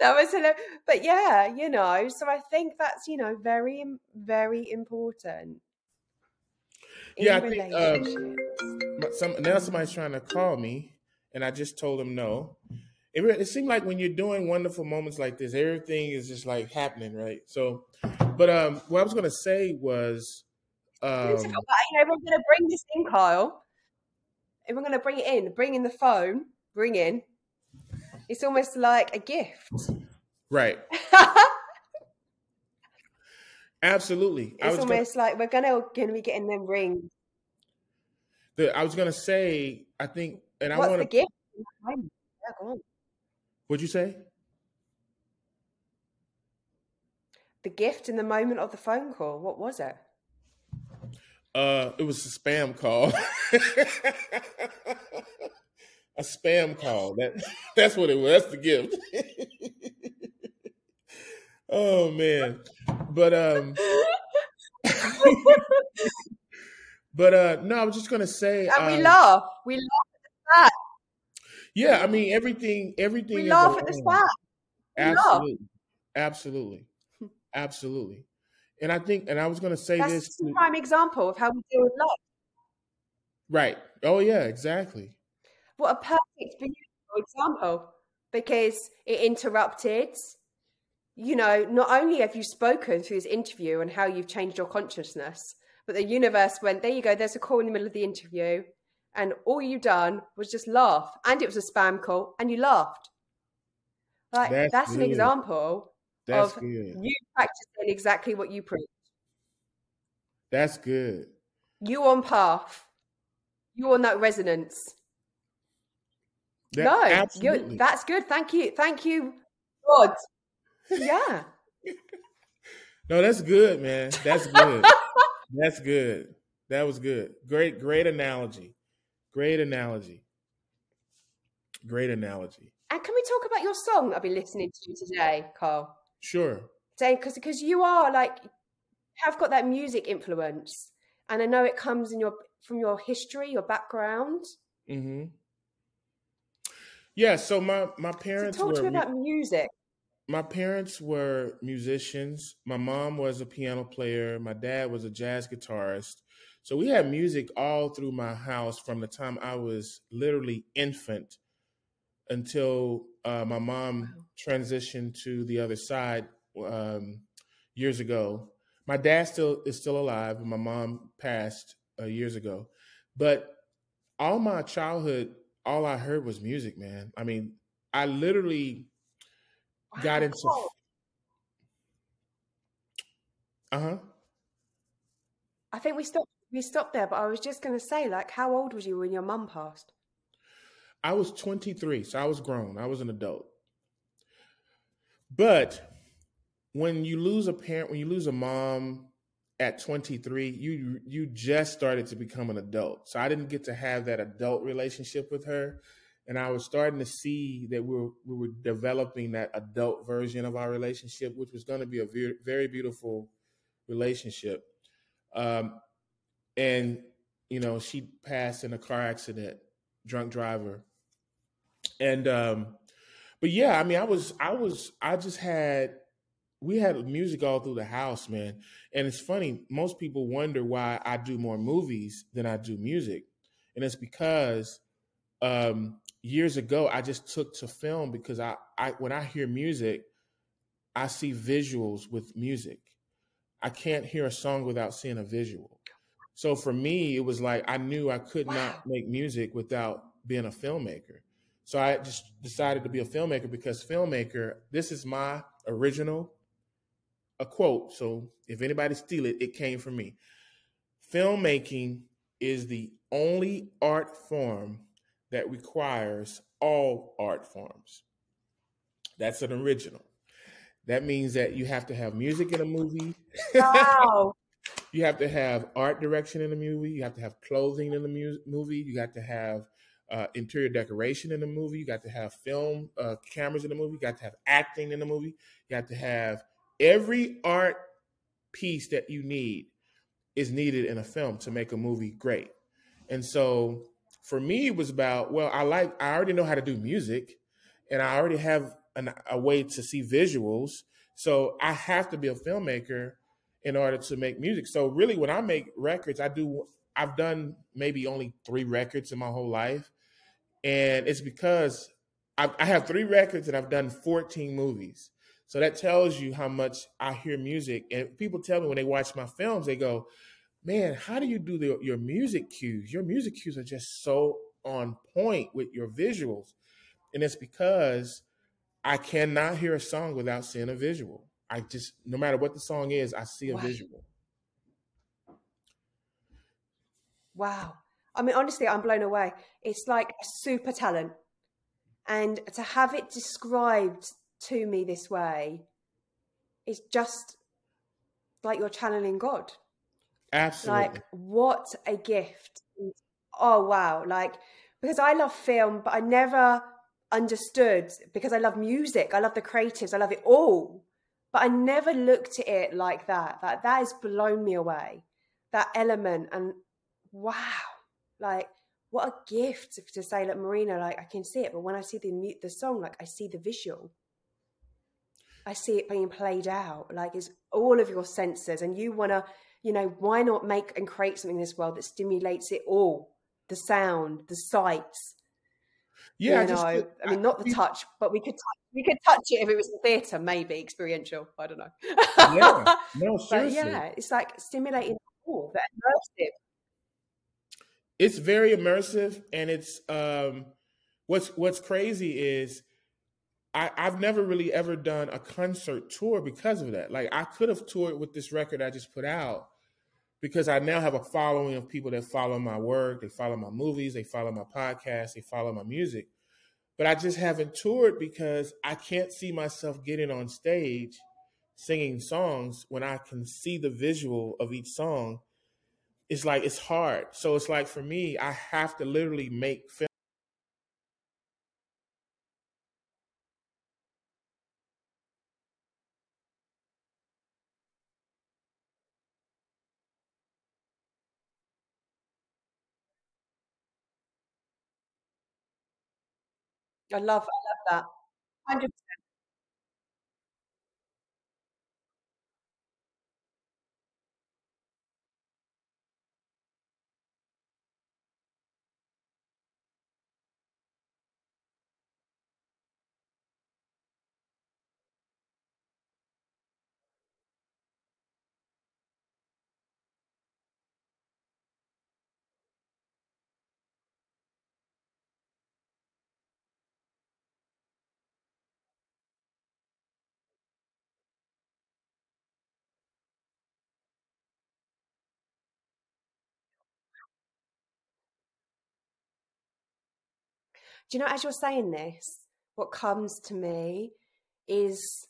that was hilarious. But yeah, you know, so I think that's you know very very important. Yeah, I think um, some now somebody's trying to call me, and I just told them no. It, it seemed like when you're doing wonderful moments like this, everything is just like happening, right? So, but um, what I was gonna say was, um, you know, we're gonna bring this in, Kyle. If we're gonna bring it in, bring in the phone, bring in it's almost like a gift. Right. Absolutely. It's almost gonna, like we're gonna gonna be getting them rings. The, I was gonna say, I think, and What's I want to. Yeah, What'd you say? The gift in the moment of the phone call. What was it? Uh, it was a spam call. a spam call. That that's what it was. That's the gift. oh man. But um But uh no, I was just gonna say And we um, laugh. We laugh at the fact. Yeah, I mean everything everything We laugh at the fact. Absolutely. Absolutely. Hmm. Absolutely. And I think and I was gonna say That's this a prime example of how we deal with love. Right. Oh yeah, exactly. What a perfect, beautiful example because it interrupted. You know, not only have you spoken through this interview and how you've changed your consciousness, but the universe went, there you go, there's a call in the middle of the interview. And all you done was just laugh. And it was a spam call, and you laughed. Like that's, that's an example that's of good. you practicing exactly what you preach. That's good. You on path. You on that resonance. That, no, that's good. Thank you. Thank you, God. Yeah. no, that's good, man. That's good. that's good. That was good. Great, great analogy. Great analogy. Great analogy. And can we talk about your song I've been listening to today, Carl? Sure. Because because you are like have got that music influence, and I know it comes in your from your history, your background. Mm-hmm. Yeah, so my my parents so talk were to me about music. My parents were musicians. My mom was a piano player. My dad was a jazz guitarist. So we had music all through my house from the time I was literally infant until uh, my mom transitioned to the other side um, years ago. My dad still is still alive, and my mom passed uh, years ago. But all my childhood all I heard was music, man. I mean, I literally wow. got into. Uh huh. I think we stopped. We stopped there, but I was just going to say, like, how old was you when your mum passed? I was 23, so I was grown. I was an adult. But when you lose a parent, when you lose a mom, at 23 you you just started to become an adult so i didn't get to have that adult relationship with her and i was starting to see that we were we were developing that adult version of our relationship which was going to be a very, very beautiful relationship um, and you know she passed in a car accident drunk driver and um but yeah i mean i was i was i just had we had music all through the house, man. And it's funny, most people wonder why I do more movies than I do music. And it's because um, years ago I just took to film because I, I when I hear music, I see visuals with music. I can't hear a song without seeing a visual. So for me, it was like I knew I could Wow. not make music without being a filmmaker. So I just decided to be a filmmaker because filmmaker, this is my original a quote. So if anybody steal it, it came from me. Filmmaking is the only art form that requires all art forms. That's an original. That means that you have to have music in a movie. Wow. you have to have art direction in the movie. You have to have clothing in the mu- movie. You got to have uh, interior decoration in the movie. You got to have film uh, cameras in the movie. You got to have acting in the movie. You have to have every art piece that you need is needed in a film to make a movie great. And so for me, it was about, well, I like, I already know how to do music and I already have an, a way to see visuals. So I have to be a filmmaker in order to make music. So really, when I make records, I do, I've done maybe only three records in my whole life. And it's because I, I have three records and I've done 14 movies. So that tells you how much I hear music. And people tell me when they watch my films, they go, man, how do you do the, your music cues? Your music cues are just so on point with your visuals. And it's because I cannot hear a song without seeing a visual. I just, no matter what the song is, I see a Wow. visual. Wow. I mean, honestly, I'm blown away. It's like a super talent. And to have it described to me this way is just like you're channeling God. Absolutely. Like, what a gift. Oh, wow. Like, because I love film, but I never understood because I love music. I love the creatives. I love it all. But I never looked at it like that. That that has blown me away. That element and wow, like what a gift to say, like Marina, like I can see it, but when I see the mu- the song, like I see the visual. I see it being played out. Like it's all of your senses, and you want to, you know, why not make and create something in this world that stimulates it all? The sound, the sights. Yeah, I you just, know, feel- I mean, not the touch, but we could touch, we could touch it if it was in theatre, maybe experiential. I don't know. Yeah, no, but yeah, it's like stimulating all that immersive. it's very immersive and it's um what's what's crazy is I, I've never really ever done a concert tour because of that. Like I could have toured with this record I just put out because I now have a following of people that follow my work, they follow my movies, they follow my podcast, they follow my music. But I just haven't toured because I can't see myself getting on stage singing songs when I can see the visual of each song it's like it's hard. So it's like for me, I have to literally make I love, I love that. Do you know, as you're saying this, what comes to me is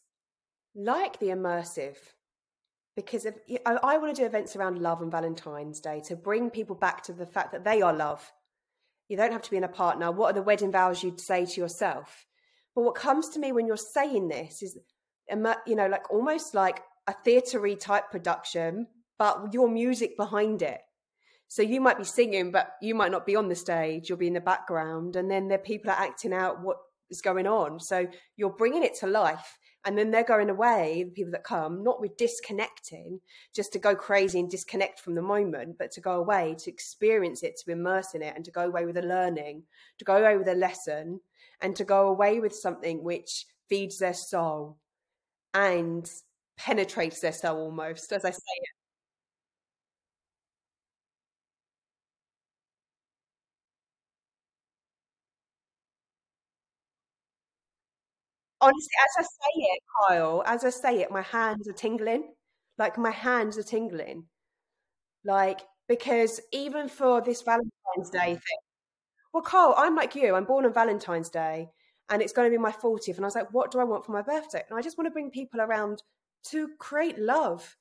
like the immersive. Because if, I, I want to do events around love and Valentine's Day to bring people back to the fact that they are love. You don't have to be in a partner. What are the wedding vows you'd say to yourself? But what comes to me when you're saying this is, you know, like almost like a theatery type production, but your music behind it. So you might be singing, but you might not be on the stage. You'll be in the background, and then the people are acting out what is going on. So you're bringing it to life, and then they're going away. The people that come, not with disconnecting, just to go crazy and disconnect from the moment, but to go away to experience it, to immerse in it, and to go away with a learning, to go away with a lesson, and to go away with something which feeds their soul and penetrates their soul almost, as I say it. Honestly, as I say it, Kyle, as I say it, my hands are tingling. Like my hands are tingling. Like, because even for this Valentine's Day thing, well, Kyle, I'm like you. I'm born on Valentine's Day and it's going to be my 40th. And I was like, what do I want for my birthday? And I just want to bring people around to create love,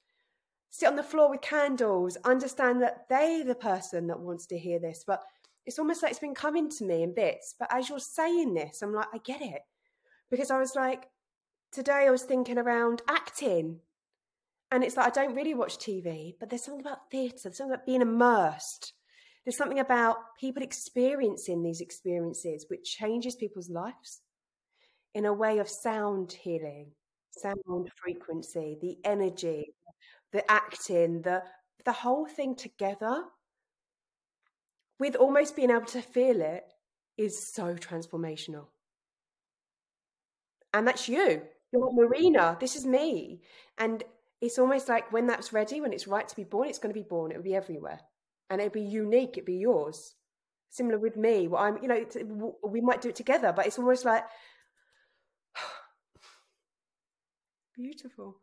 sit on the floor with candles, understand that they're the person that wants to hear this. But it's almost like it's been coming to me in bits. But as you're saying this, I'm like, I get it. Because I was like, today I was thinking around acting. And it's like, I don't really watch TV, but there's something about theatre, there's something about being immersed. There's something about people experiencing these experiences which changes people's lives in a way of sound healing, sound frequency, the energy, the acting, the the whole thing together with almost being able to feel it is so transformational. And that's you. You're Marina. This is me. And it's almost like when that's ready, when it's right to be born, it's going to be born. It'll be everywhere. And it'll be unique. It'll be yours. Similar with me. What I'm, you know, we might do it together, but it's almost like beautiful.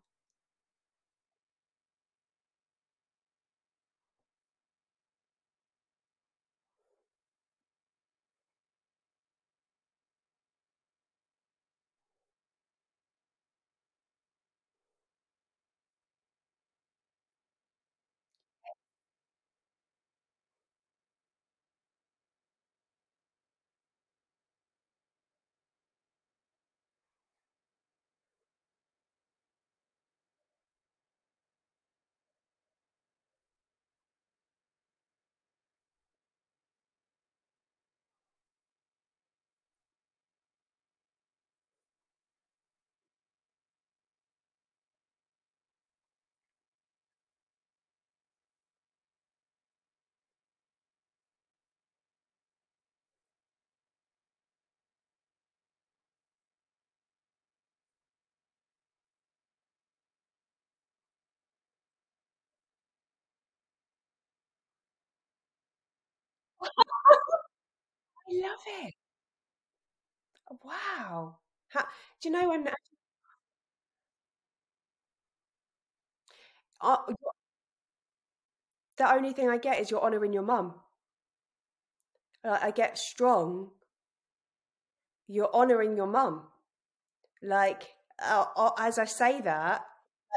I love it. Wow. How, do you know when uh, the only thing I get is you're honouring your mum. Uh, I get strong. You're honouring your mum. Like, uh, uh, as I say that,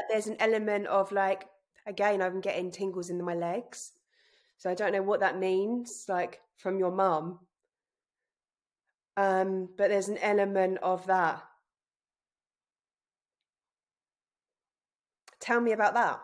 there's an element of like, again, I'm getting tingles in my legs. So I don't know what that means, like from your mum. Um, but there's an element of that. Tell me about that.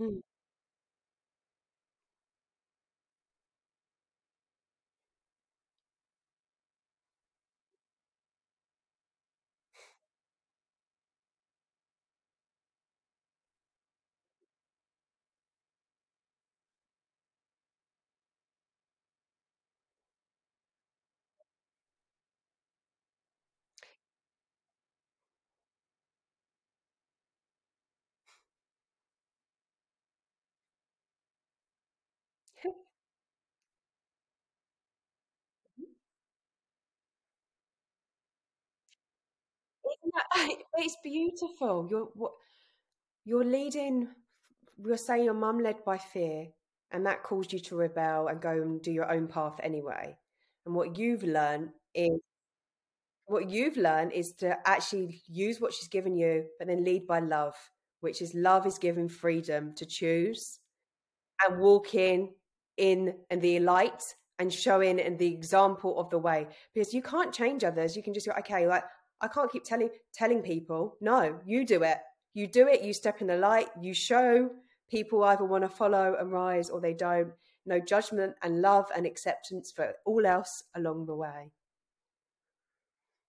Hmm. Mm-hmm. Isn't that- It's beautiful. You're what you're leading. You're saying your mum led by fear, and that caused you to rebel and go and do your own path anyway. And what you've learned is what you've learned is to actually use what she's given you, but then lead by love, which is love is giving freedom to choose and walk in in in the light and showing in the example of the way. Because you can't change others. You can just go okay like i can't keep telling telling people. No you do it. You do it you step in the light you show people either want to follow and rise or they don't. No judgment and love and acceptance for all else along the way.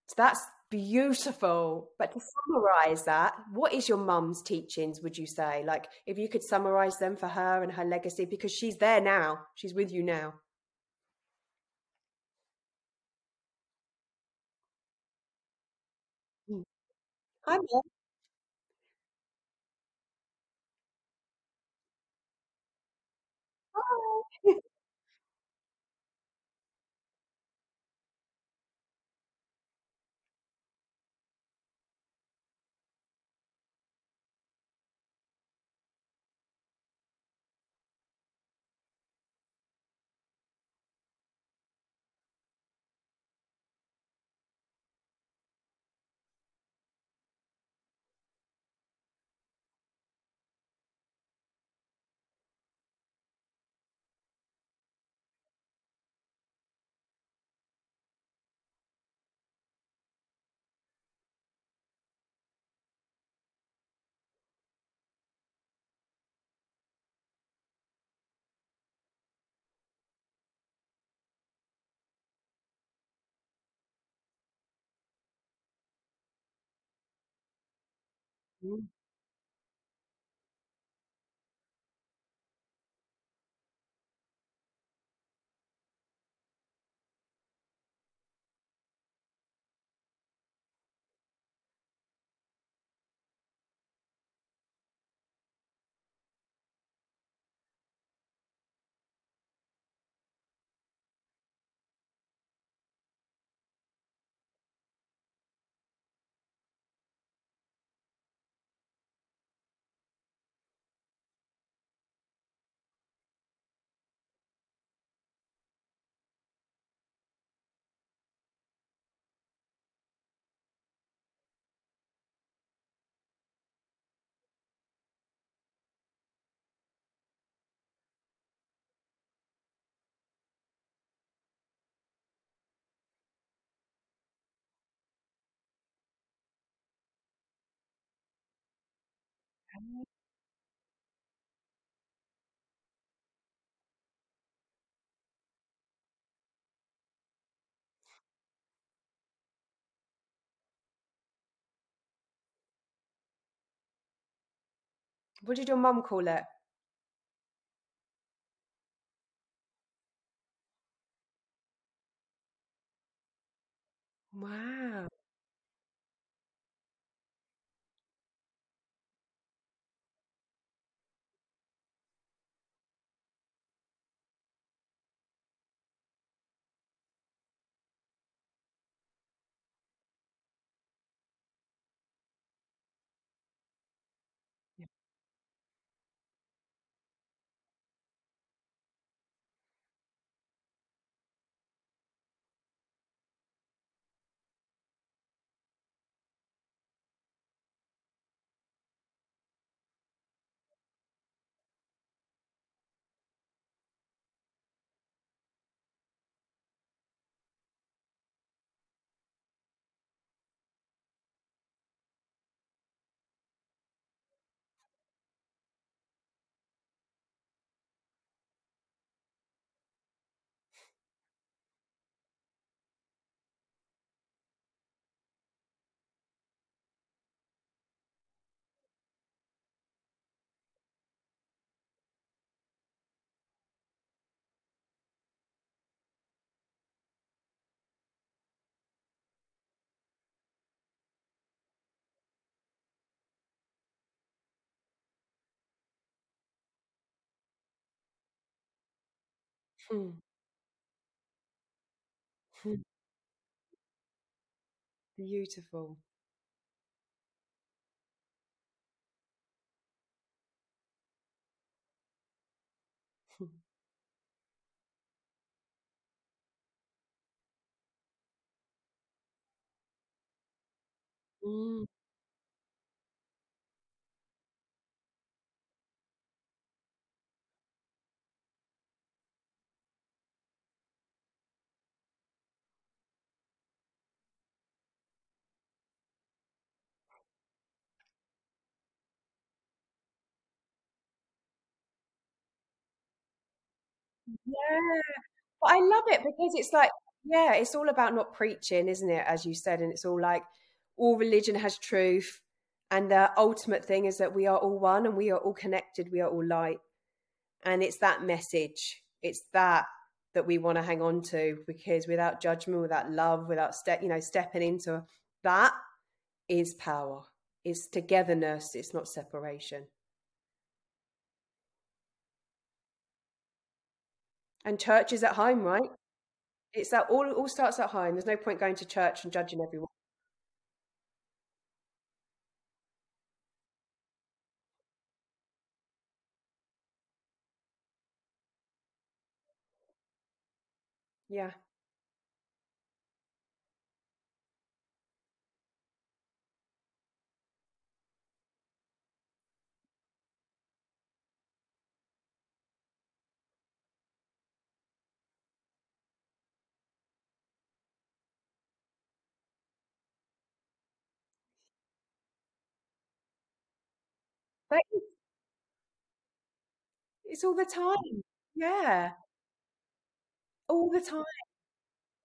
So that's beautiful. But to summarize that, what is your mum's teachings, would you say? Like, if you could summarize them for her and her legacy, because she's there now, she's with you now. Mm. Hi, Mum. you Mm. What did your mum call it? Hmm. Hmm. Beautiful. Hmm. Mm. Yeah. But I love it because it's like, yeah, it's all about not preaching, isn't it? As you said, and it's all like all religion has truth. And the ultimate thing is that we are all one and we are all connected. We are all light. And it's that message. It's that that we want to hang on to because without judgment, without love, without step, you know, stepping into that is power. It's togetherness. It's not separation. And church is at home, right? It's that all all starts at home. There's no point going to church and judging everyone. Yeah. But it's all the time. Yeah. All the time.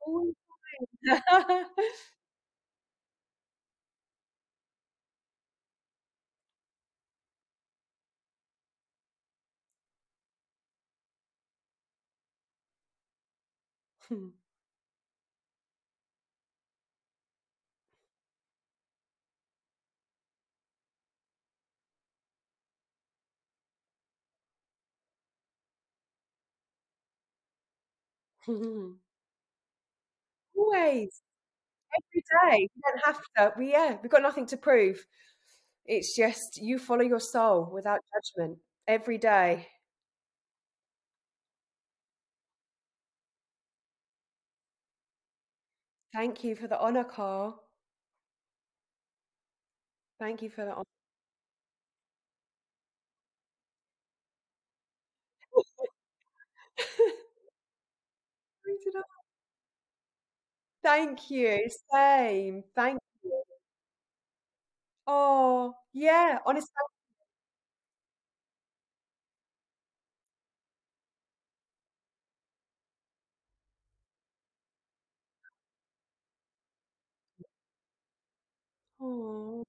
All the time. Hmm. Mm-hmm. Always. Every day. You don't have to. We yeah, we've got nothing to prove. It's just you follow your soul without judgment every day. Thank you for the honor, Carl. Thank you for the honor. Thank you. Same. Thank you. Oh, yeah. Honestly. Oh,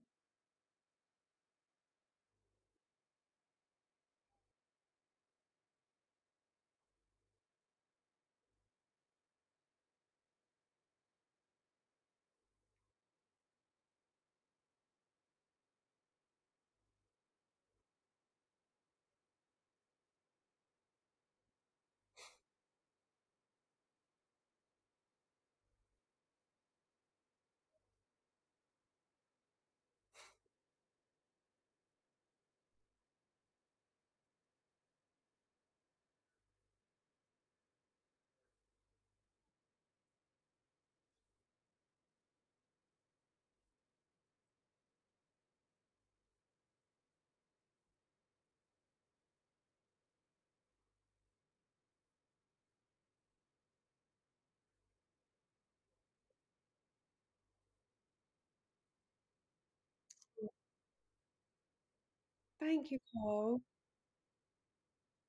thank you, Paul.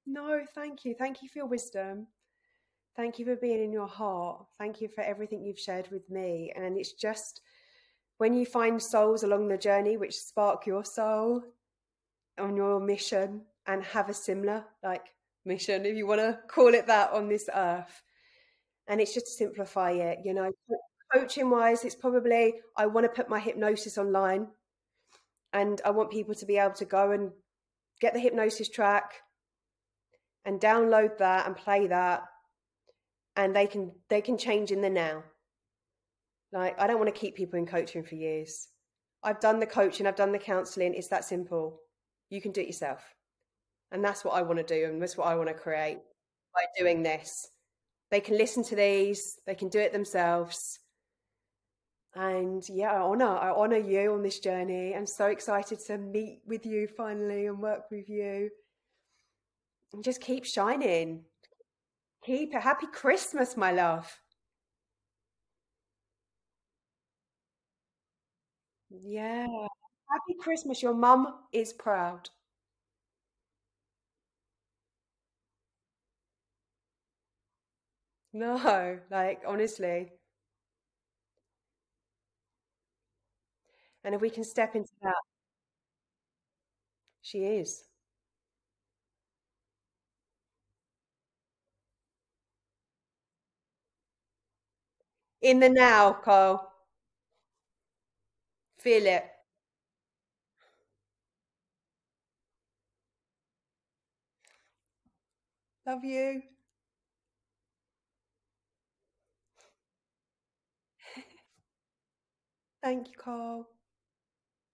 No, thank you. Thank you for your wisdom. Thank you for being in your heart. Thank you for everything you've shared with me. And it's just when you find souls along the journey which spark your soul on your mission and have a similar like mission, if you want to call it that, on this earth. And it's just to simplify it, you know, coaching wise, it's probably I want to put my hypnosis online and I want people to be able to go and get the hypnosis track and download that and play that and they can they can change in the now. Like I don't want to keep people in coaching for years. I've done the coaching, I've done the counseling. It's that simple. You can do it yourself. And that's what I want to do and that's what I want to create by doing this. They can listen to these, they can do it themselves. And yeah, I honor I honor you on this journey. I'm so excited to meet with you finally and work with you. And just keep shining. Keep a happy Christmas, my love. Yeah. Happy Christmas. Your mum is proud. No, like honestly. And if we can step into that, she is. In the now, Carl. Feel it. Love you. Thank you, Carl.